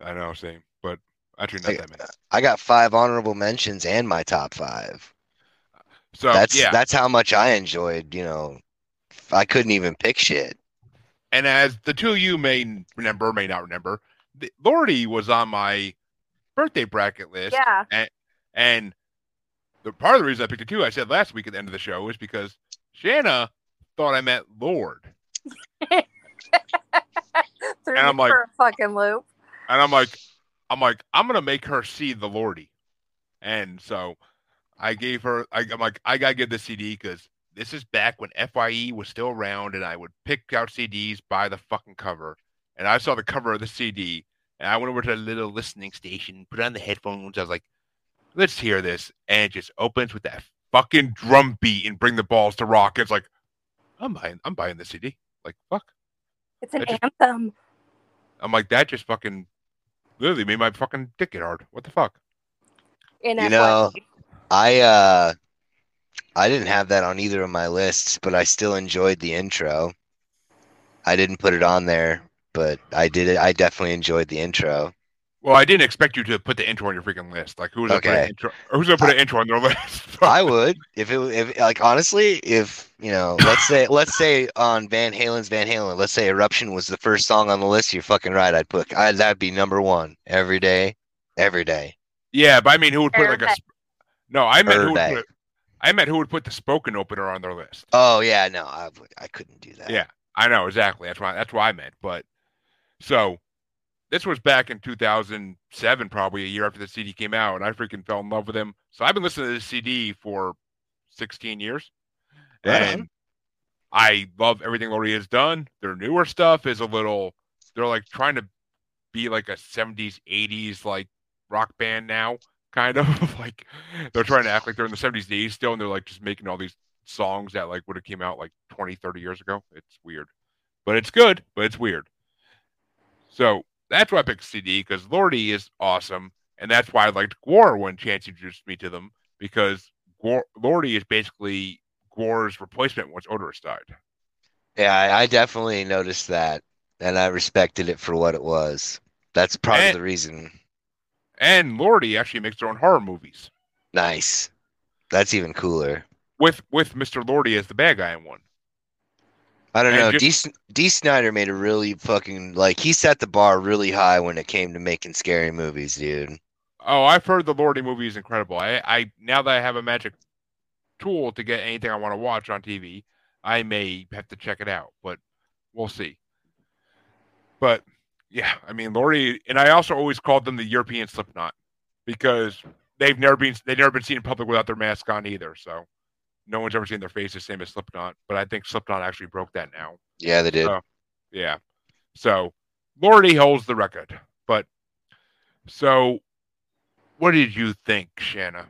I know, same. But actually, not I, that many. I got five honorable mentions and my top five. So that's yeah, that's how much I enjoyed. You know, I couldn't even pick shit. and as the two of you may remember, may not remember, the, Lordi was on my birthday bracket list. Yeah. And the part of the reason I picked it too, I said last week at the end of the show, is because Shana thought I meant Lord. And I'm like- for a fucking loop. And I'm like, I'm like, I'm gonna make her see the Lordi. And so I gave her I, I'm like, I gotta get this CD because this is back when FYE was still around and I would pick out CDs by the fucking cover. And I saw the cover of the CD and I went over to a little listening station, put on the headphones. I was like, let's hear this. And it just opens with that fucking drum beat and bring the balls to rock. It's like, I'm buying I'm buying the CD. Like, fuck. It's an I just- anthem. I'm like, that just fucking literally made my fucking dick get hard. What the fuck? In You FYE. know, I uh I didn't have that on either of my lists, but I still enjoyed the intro. I didn't put it on there, but I did it. I definitely enjoyed the intro. Well, I didn't expect you to put the intro on your freaking list. Like, who's gonna put Okay. an intro? Who's gonna put an intro on their list? I would if it if like honestly if you know let's say let's say on Van Halen's Van Halen let's say Eruption was the first song on the list you're fucking right I'd put I, that'd be number one every day every day yeah, but I mean, who would put like a? No, I meant who would put. I meant who would put the spoken opener on their list. oh yeah no I I couldn't do that Yeah. I know exactly. That's why. That's what I meant. But so this was back in 2007, probably a year after the CD came out, and I freaking fell in love with him. So I've been listening to this CD for 16 years, Right and on. I love everything Lordi has done. Their newer stuff is a little. They're like trying to be like a 70s, 80s like rock band now, kind of like they're trying to act like they're in the 70s, 80s still, and they're like just making all these songs that like would have came out like 20 30 years ago it's weird but it's good but it's weird so that's why i picked cd because Lordi is awesome and that's why i liked GWAR when chance introduced me to them because GWAR, Lordi is basically GWAR's replacement once Oderus died. Yeah I, I definitely noticed that and I respected it for what it was. That's part And- of the reason. And Lordi actually makes their own horror movies. Nice. That's even cooler. With with mr Lordi as the bad guy in one I don't know. D, Dee Snider made a really fucking like he set the bar really high when it came to making scary movies, dude. oh i've heard the Lordi movie is incredible i i now that i have a magic tool to get anything i want to watch on tv i may have to check it out but we'll see but yeah i mean Lordi and i also always called them the european slipknot because they've never been they've never been seen in public without their mask on either so no one's ever seen their face the same as slipknot but i think slipknot actually broke that now Yeah, they did. Yeah. So Lordi holds the record. But so what did you think, Shana?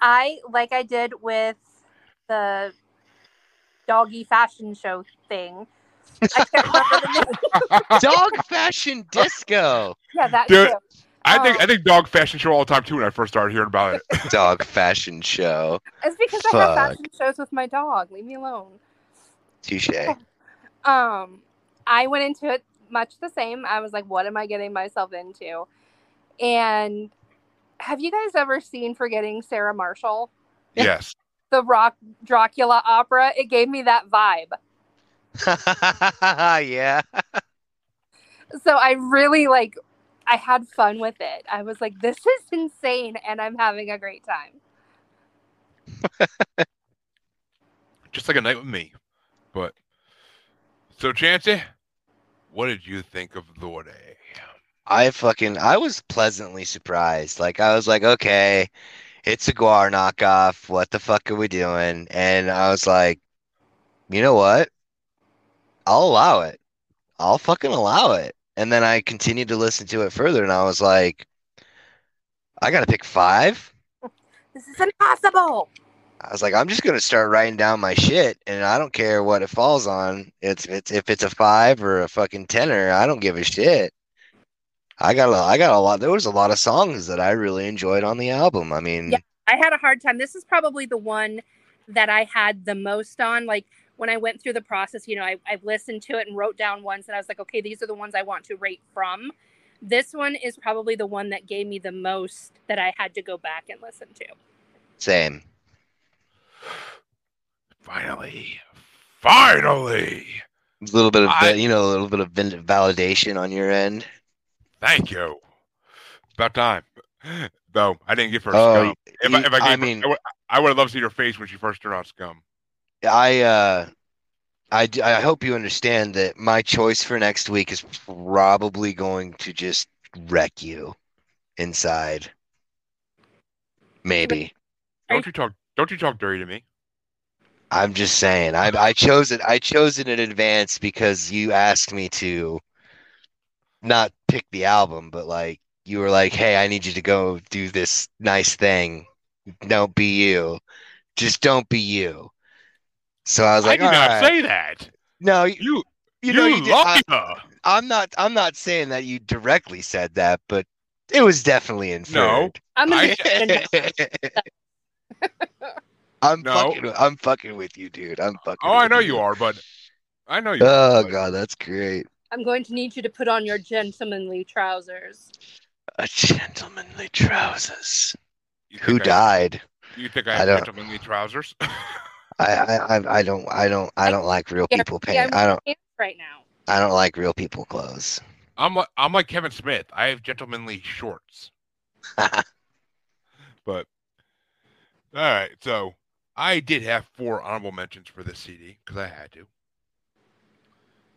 I like I did with the doggy fashion show thing. I can't remember the name. Dog fashion disco. Yeah, that Dude. too. I think Oh. I think dog fashion show all the time too when I first started hearing about it. Dog fashion show. It's because I have fashion shows with my dog. Leave me alone. Touche. Um, I went into it much the same. I was like, what am I getting myself into? And have you guys ever seen Forgetting Sarah Marshall? Yes. the rock Dracula opera. It gave me that vibe. yeah. So I really like I had fun with it. I was like, this is insane and I'm having a great time. Just like a night with me. But so Chancy, what did you think of Lordi? I fucking I was pleasantly surprised. Like I was like, okay, it's a GWAR knockoff. What the fuck are we doing? And I was like, you know what? I'll allow it. I'll fucking allow it. And then I continued to listen to it further, and I was like, I gotta pick five. This is impossible. I was like, I'm just gonna start writing down my shit, and I don't care what it falls on. It's it's if it's a five or a fucking tenner, I don't give a shit. I got a, I got a lot. There was a lot of songs that I really enjoyed on the album. I mean, Yeah. I had a hard time. This is probably the one that I had the most on. Like when I went through the process, you know, I, I listened to it and wrote down ones, and I was like, okay, these are the ones I want to rate from. This one is probably the one that gave me the most that I had to go back and listen to. same. Finally. Finally. A little bit of I- you know a little bit of validation on your end. Thank you. About time. Though I didn't give her Oh, scum. If I, if I, gave I mean- I would, I would have loved to see her face when she first turned on scum. I uh I I hope you understand that my choice for next week is probably going to just wreck you inside. Maybe. Don't you talk don't you talk dirty to me. I'm just saying. I I chose it. I chose it in advance because you asked me to not pick the album, but like you were like, "Hey, I need you to go do this nice thing. Don't be you. Just don't be you." So I was like, I like, did not right." say that. No, you, You you you, know you did. I, I'm not. I'm not saying that you directly said that, but it was definitely inferred. No, I'm gonna I- I'm No. fucking. I'm fucking with you, dude. I'm fucking. Oh, I know you are, but I know you. Oh are, but- god, that's great. I'm going to need you to put on your gentlemanly trousers. A gentlemanly trousers. Who I- died? You think I I have don't- gentlemanly trousers? I, I, I, I don't, I don't, I don't like real people yeah, pants. I don't, right now. I don't like real people clothes. I'm like I'm like Kevin Smith. I have gentlemanly shorts. But all right, so I did have four honorable mentions for this CD because I had to,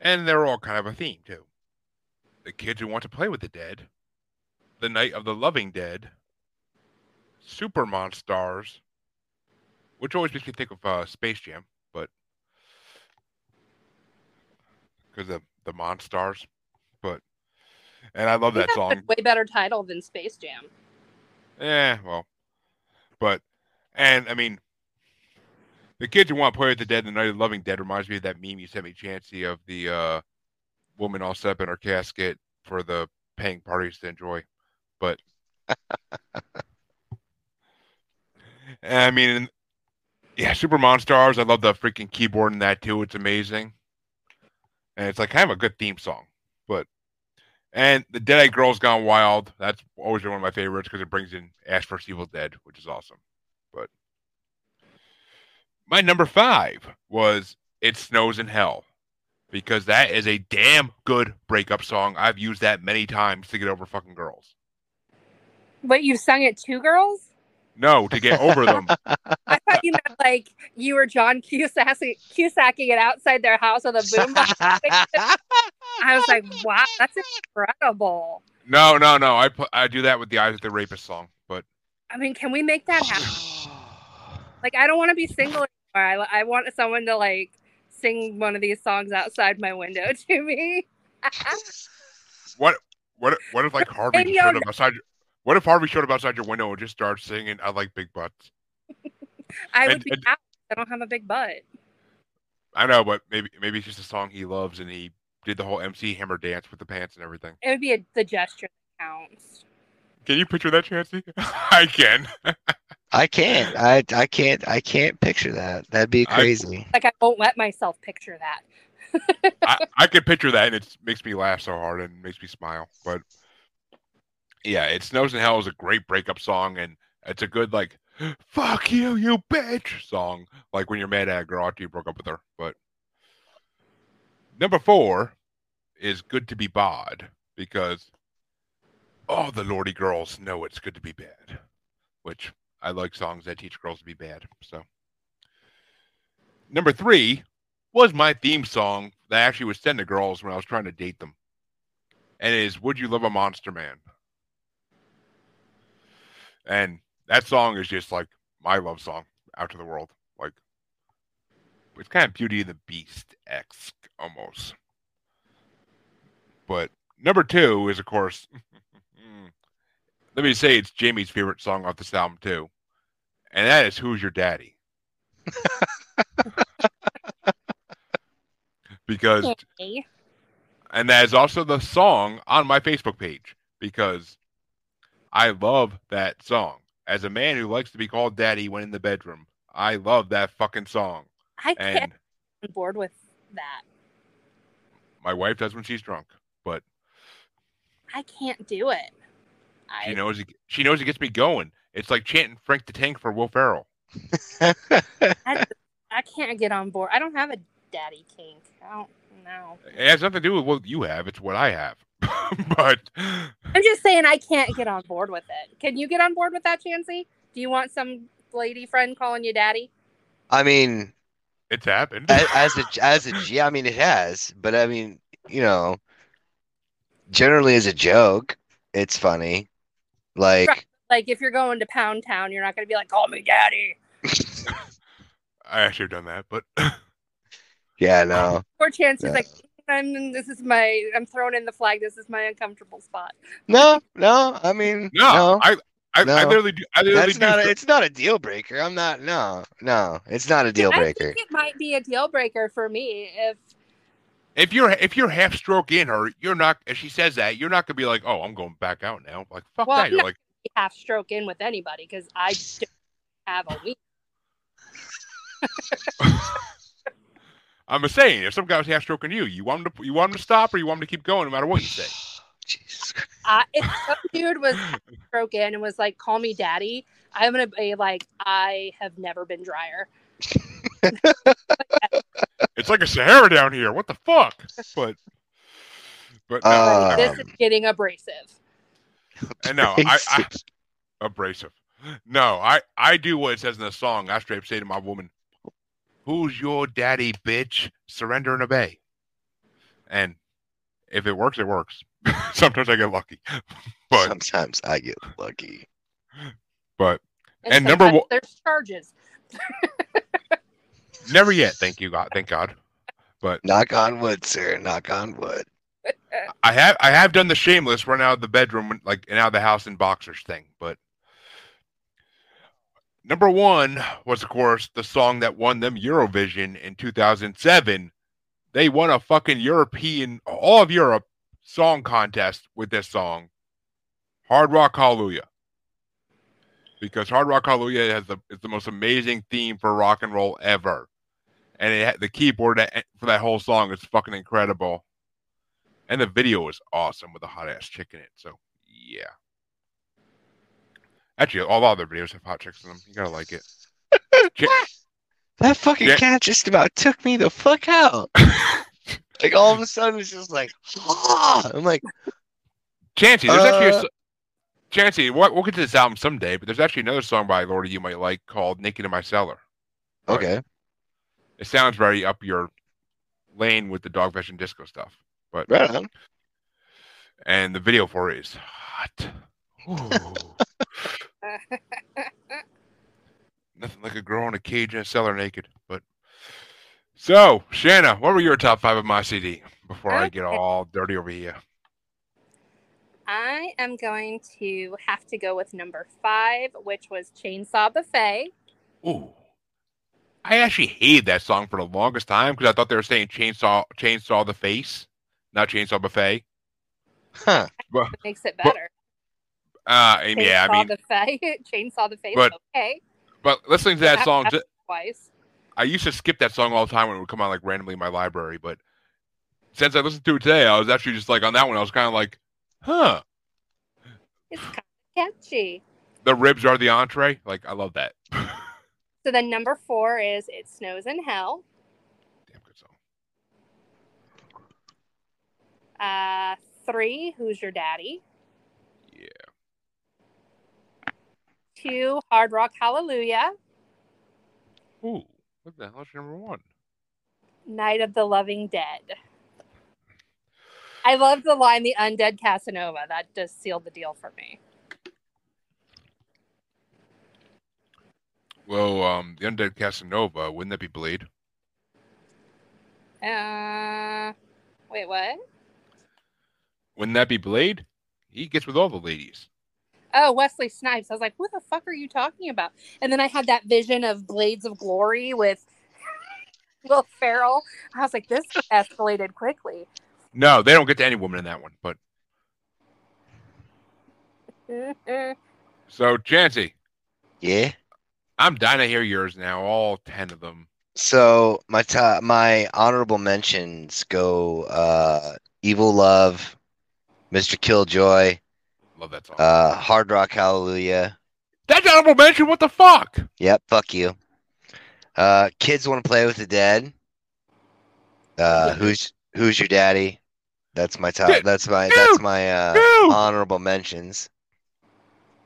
and they're all kind of a theme too. The kids who want to play with the dead, the night of the loving dead, Super Monstars, which always makes me think of uh, Space Jam, but because of the Monstars, but and I love that song. a way better title than Space Jam. Yeah, well, but and I mean, the kids who want to play with the dead, the night of the loving dead, reminds me of that meme you sent me, Chancy, of the uh, woman all set up in her casket for the paying parties to enjoy. But I mean, yeah, Super Monstars. I love the freaking keyboard in that too. It's amazing, and it's like kind of a good theme song. But and the Deadite Girls Gone Wild. That's always been one of my favorites because it brings in Ash vs Evil Dead, which is awesome. But my number five was "It Snows in Hell" because that is a damn good breakup song. I've used that many times to get over fucking girls. Wait, you've sung it to girls? No, to get over them. I thought you meant like you were John Cusack Cusacking it outside their house with a boombox. I was like, wow, that's incredible. No, no, no. I put I do that with the Eyes of the Rapist song, but I mean, can we make that happen? Like, I don't want to be single anymore. I, I want someone to like sing one of these songs outside my window to me. what what what if like Harvey showed up outside? What if Harvey showed up outside your window and just started singing "I like big butts"? I And- would be and- happy. I don't have a big butt. I know, but maybe maybe it's just a song he loves, and he did the whole MC Hammer dance with the pants and everything. It would be a, the gesture that counts. Can you picture that, Chancy? I can. I can't. I I can't. I can't picture that. That'd be I- crazy. Like, I won't let myself picture that. I, I can picture that, and it makes me laugh so hard and makes me smile. But yeah, "It Snows in Hell" is a great breakup song, and it's a good like "Fuck you, you bitch" song, like when you're mad at a girl after you broke up with her. But number four is "Good to Be Bod" because all the Lordi girls know it's good to be bad, which I like songs that teach girls to be bad. So number three was my theme song that I actually was sent to girls when I was trying to date them, and it is "Would You Love a Monster Man." And that song is just like my love song out to the world. Like it's kind of Beauty and the Beast X almost. But number two is of course let me say it's Jamie's favorite song off this album too. And that is Who's Your Daddy? because Okay. and that is also the song on my Facebook page because I love that song. As a man who likes to be called daddy when in the bedroom, I love that fucking song. I can't And get on board with that. my wife does when she's drunk, but I can't do it. I she knows it, she knows it gets me going. It's like chanting Frank the Tank for Will Ferrell. I, I can't get on board. I don't have a daddy kink. I don't know. It has nothing to do with what you have. It's what I have. but I'm just saying I can't get on board with it. Can you get on board with that, Chancy? Do you want some lady friend calling you daddy? I mean, it's happened. As a- as a as a G, I mean it has, but I mean, you know, generally as a joke, it's funny. Like, Right. Like if you're going to Pound Town, you're not going to be like, "Call me daddy." I actually have done that, but yeah, no, Or Chancy's Yeah. like, "I'm. This is my. I'm throwing in the flag. This is my uncomfortable spot." no, no. I mean, no, no, I, I, I literally do. I literally that's do. not. A, it's not a deal breaker. I'm not. No, no, it's not a deal breaker. I breaker. think it might be a deal breaker for me if if you're if you're half stroke in her, you're not. If she says that, you're not gonna be like, "Oh, I'm going back out now." Like fuck Well, that. You're no. like, half stroke in with anybody because I don't have a week. I'm just saying, if some guy was half stroking you, you want him to you want him to stop or you want him to keep going no matter what you say. Jesus Christ. Uh, if some dude was half stroke in and was like, "Call me daddy," I'm gonna be like, "I have never been drier." It's like a Sahara down here. What the fuck? But but no, Uh, this Um. is getting abrasive. and no, I, I abrasive. No, I I do what it says in the song. I straight up say to my woman, "Who's your daddy, bitch? Surrender and obey." And if it works, it works. Sometimes I get lucky, but Sometimes I get lucky. but And number one- there's charges. never yet. Thank you, God. Thank God. But Knock on wood, sir. Knock on wood. I have I have done the shameless run out of the bedroom like and out of the house in boxers thing, but number one was of course the song that won them Eurovision in 2007. They won a fucking European all of Europe song contest with this song, Hard Rock Hallelujah. Because Hard Rock Hallelujah has the is the most amazing theme for rock and roll ever, and it the keyboard for that whole song is fucking incredible. And the video is awesome with a hot ass chick in it. So yeah. Actually, all the other videos have hot chicks in them. You gotta like it. That fucking Yeah. cat just about took me the fuck out. like all of a sudden, it's just like, ah! I'm like, Chancy, there's actually a Uh, Chancy. We'll, we'll get to this album someday, but there's actually another song by Lordi you might like called "Naked in My Cellar." okay, It sounds very up your lane with the dog fashion disco stuff, but right on. and the video for it is hot. Ooh. Nothing like a girl in a cage in a cellar naked. But so, Shana, what were your top five of my CD before I get all dirty over here? I am going to have to go with number five, which was Chainsaw Buffet. Ooh. I actually hated that song for the longest time because I thought they were saying chainsaw chainsaw the face, not chainsaw buffet. Huh. But Makes it But- better. Uh and yeah, I Chainsaw mean Buffet, Chainsaw the Face. But- okay, but listening to that song twice. I used to skip that song all the time when it would come on like randomly in my library, but since I listened to it today, I was actually just like on that one, I was kind of like, huh. It's kind of catchy. the ribs are the entree. Like I love that. So then number four is It Snows in Hell. Damn good song. Uh, three, Who's Your Daddy? Yeah. Two, Hard Rock Hallelujah. Ooh, what the hell's number one? Night of the Loving Dead. I love the line "The Undead Casanova." That just sealed the deal for me. Well, um, the undead Casanova. Wouldn't that be Blade? Uh, wait, what? Wouldn't that be Blade? He gets with all the ladies. Oh, Wesley Snipes. I was like, "What the fuck are you talking about?" And then I had that vision of Blades of Glory with Will Ferrell. I was like, "This escalated quickly." No, they don't get to any woman in that one. But so, Chancy, Yeah. I'm dying to hear yours now. All ten of them. So my top, my honorable mentions go uh Evil Love, Mr. Killjoy, Love that song. uh Hard Rock Hallelujah. That's honorable mention. What the fuck? Yep, fuck you. Uh Kids Want to Play with the Dead. Uh who's who's your daddy? That's my top Dude, that's my dude, that's my uh dude. honorable mentions.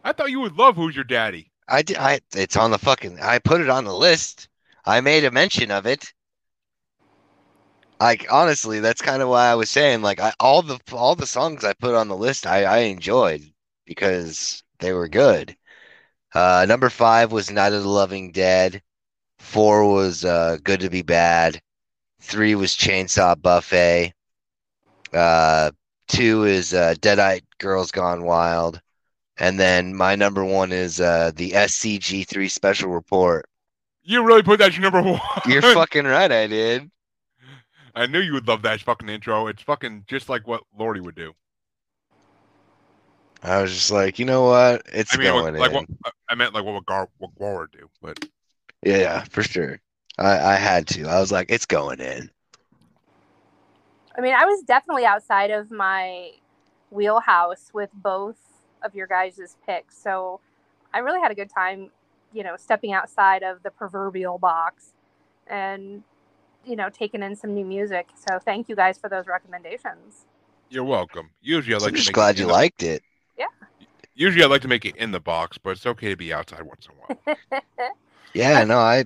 I thought you would love Who's Your Daddy. I did I it's on the fucking I put it on the list. I made a mention of it. Like honestly, that's kind of why I was saying like I all the all the songs I put on the list I I enjoyed because they were good. Uh number 5 was Night of the Loving Dead. 4 was uh Good to Be Bad. 3 was Chainsaw Buffet. Uh 2 is uh Deadite Girls Gone Wild. And then my number 1 is uh the SCG3 Special Report. You really put that as your number one. You're fucking right, I did. I knew you would love that fucking intro. It's fucking just like what Lordi would do. I was just like, you know what? It's I mean, going like in. what I- I meant, like what would GWAR what GWAR would do. But Yeah, yeah, for sure. I, I had to. I was like, it's going in. I mean, I was definitely outside of my wheelhouse with both of your guys' picks. So I really had a good time, you know, stepping outside of the proverbial box and, you know, taking in some new music. So thank you guys for those recommendations. you're welcome. Usually I like I'm to just make glad it you the- liked it. Yeah. Usually I like to make it in the box, but it's okay to be outside once in a while. Yeah, no, I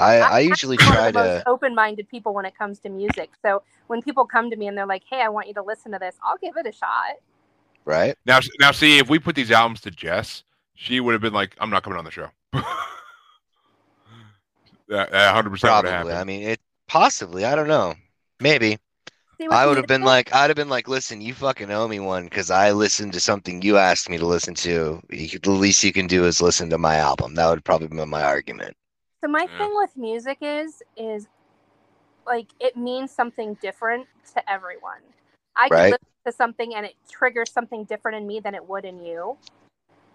I I usually I'm try of the most to open-minded people when it comes to music. So when people come to me and they're like, "Hey, I want you to listen to this," I'll give it a shot. right? Now, now, see if we put these albums to Jess, she would have been like, "I'm not coming on the show." that that 100 percent would have Probably. I mean, it possibly. I don't know. Maybe. I would have been music- like, I'd have been like, listen, you fucking owe me one because I listened to something you asked me to listen to. You could, the least you can do is listen to my album. That would probably be my argument. So my Yeah. thing with music is is like it means something different to everyone. I can Right. listen to something and it triggers something different in me than it would in you.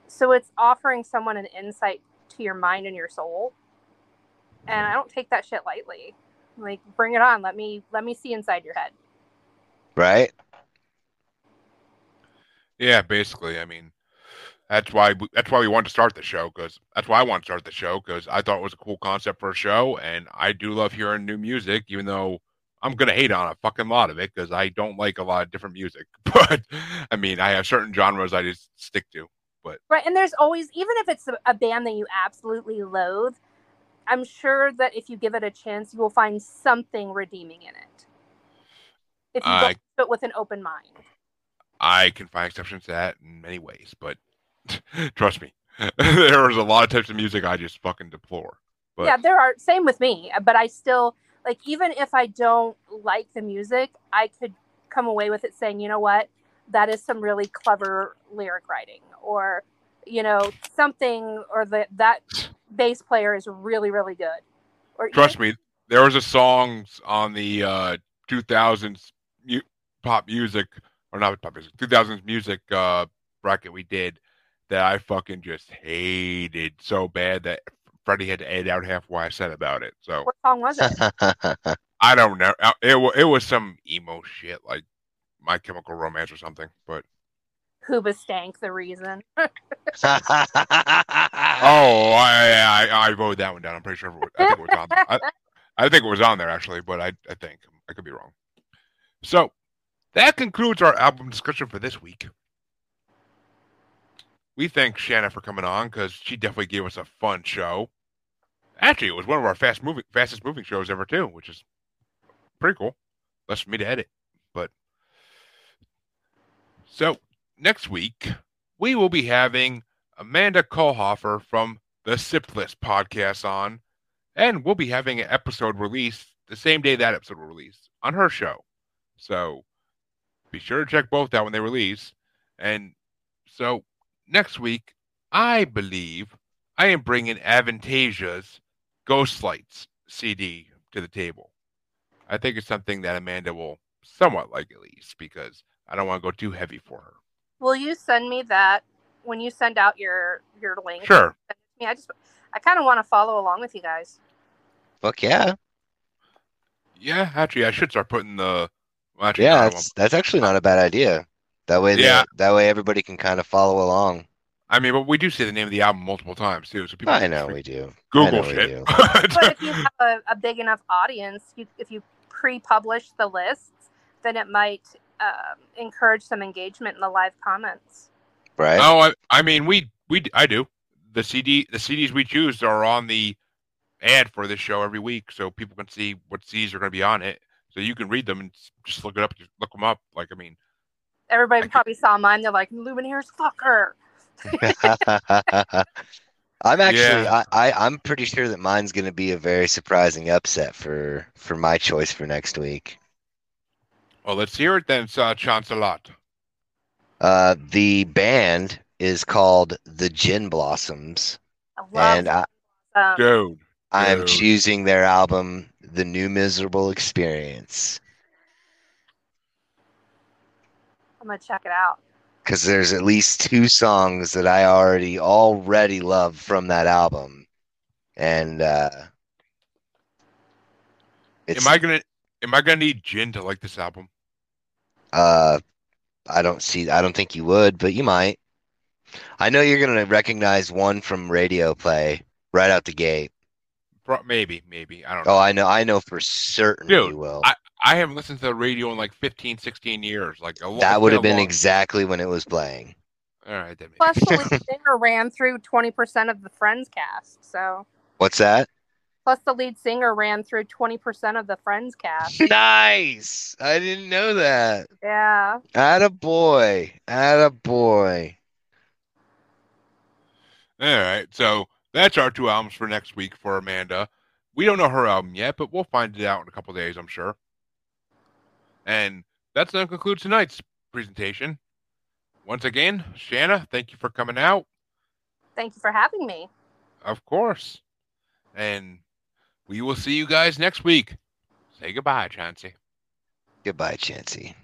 So it's offering someone an insight to your mind and your soul. And I don't take that shit lightly. Like bring it on. Let me let me see inside your head. Right? Yeah, basically. I mean, that's why we, that's why we wanted to start the show because that's why I want to start the show because I thought it was a cool concept for a show, and I do love hearing new music, even though I'm gonna hate on a fucking lot of it because I don't like a lot of different music. But I mean, I have certain genres I just stick to. But right. And there's always, even if it's a, a band that you absolutely loathe, I'm sure that if you give it a chance, you will find something redeeming in it. If you I- go it with an open mind. I can find exceptions to that in many ways, but trust me, there's a lot of types of music I just fucking deplore. But yeah, there are, same with me, but I still, like, even if I don't like the music, I could come away with it saying, you know what, that is some really clever lyric writing, or, you know, something, or the, that bass player is really, really good. Or trust me, there was a song on the uh, 2000s mu- pop music or not pop music, 2000s music uh, bracket we did that I fucking just hated so bad that Freddie had to edit out half what I said about it. So What song was it? I don't know. Uh, It wa- it was some emo shit like My Chemical Romance or something. But Hoobastank the reason. Oh, I, I I wrote that one down. I'm pretty sure. It, I think it was on. There. I, I think it was on there actually, but I I think I could be wrong. So that concludes our album discussion for this week. We thank Shana for coming on because she definitely gave us a fun show. Actually, it was one of our fast moving, fastest moving shows ever too, which is pretty cool. Less for me to edit, but so next week we will be having Amanda Kohlhofer from the Sip List podcast on, and we'll be having an episode released the same day that episode will release on her show. So be sure to check both out when they release. And so next week, I believe I am bringing Avantasia's Ghost Lights CD to the table. I think it's something that Amanda will somewhat like at least because I don't want to go too heavy for her. Will you send me that when you send out your your link? Sure. Send it to me. I just I kind of want to follow along with you guys. Fuck yeah. Yeah, actually, I should start putting the. Well, actually, Yeah, that's that's actually not a bad idea. That way, Yeah. the, that way everybody can kind of follow along. I mean, but we do say the name of the album multiple times too, so people. I know we do. Google know we shit. do. But if you have a, a big enough audience, you, if you pre-publish the lists, then it might um, encourage some engagement in the live comments. Right? oh, I, I mean, we we I do. The CD the CDs we choose are on the ad for this show every week, so people can see what CDs are going to be on it. So you can read them and just look it up, just look them up. Like I mean, Everybody I could- probably saw mine. They're like, Lumineers, fuck her. I'm actually Yeah. I, I I'm pretty sure that mine's gonna be a very surprising upset for for my choice for next week. Well, let's hear it then, uh, Chancelot. Uh the band is called the Gin Blossoms I love and I, um, Dude, I'm Dude. choosing their album The New Miserable Experience I'm gonna check it out. because there's at least two songs that I already already love from that album. And uh it's am I gonna am I gonna need gin to like this album? Uh, I don't see. I don't think you would, but you might. I know you're gonna recognize one from radio play right out the gate. Maybe, maybe. I don't know. Oh, I know. I know for certain Dude, you will. I haven't listened to the radio in like 15, 16 years. Like a that would have been long- exactly when it was playing. All right, that Plus, makes the lead singer ran through 20% of the Friends cast. So, What's that? Plus the lead singer ran through 20% of the Friends cast. nice. I didn't know that. yeah. Atta boy. Atta boy. All right, so that's our two albums for next week for Amanda. We don't know her album yet, but we'll find it out in a couple days, I'm sure. And that's going to conclude tonight's presentation. Once again, Shana, thank you for coming out, Thank you for having me. of course. And we will see you guys next week. Say goodbye, Chancy. Goodbye, Chancy.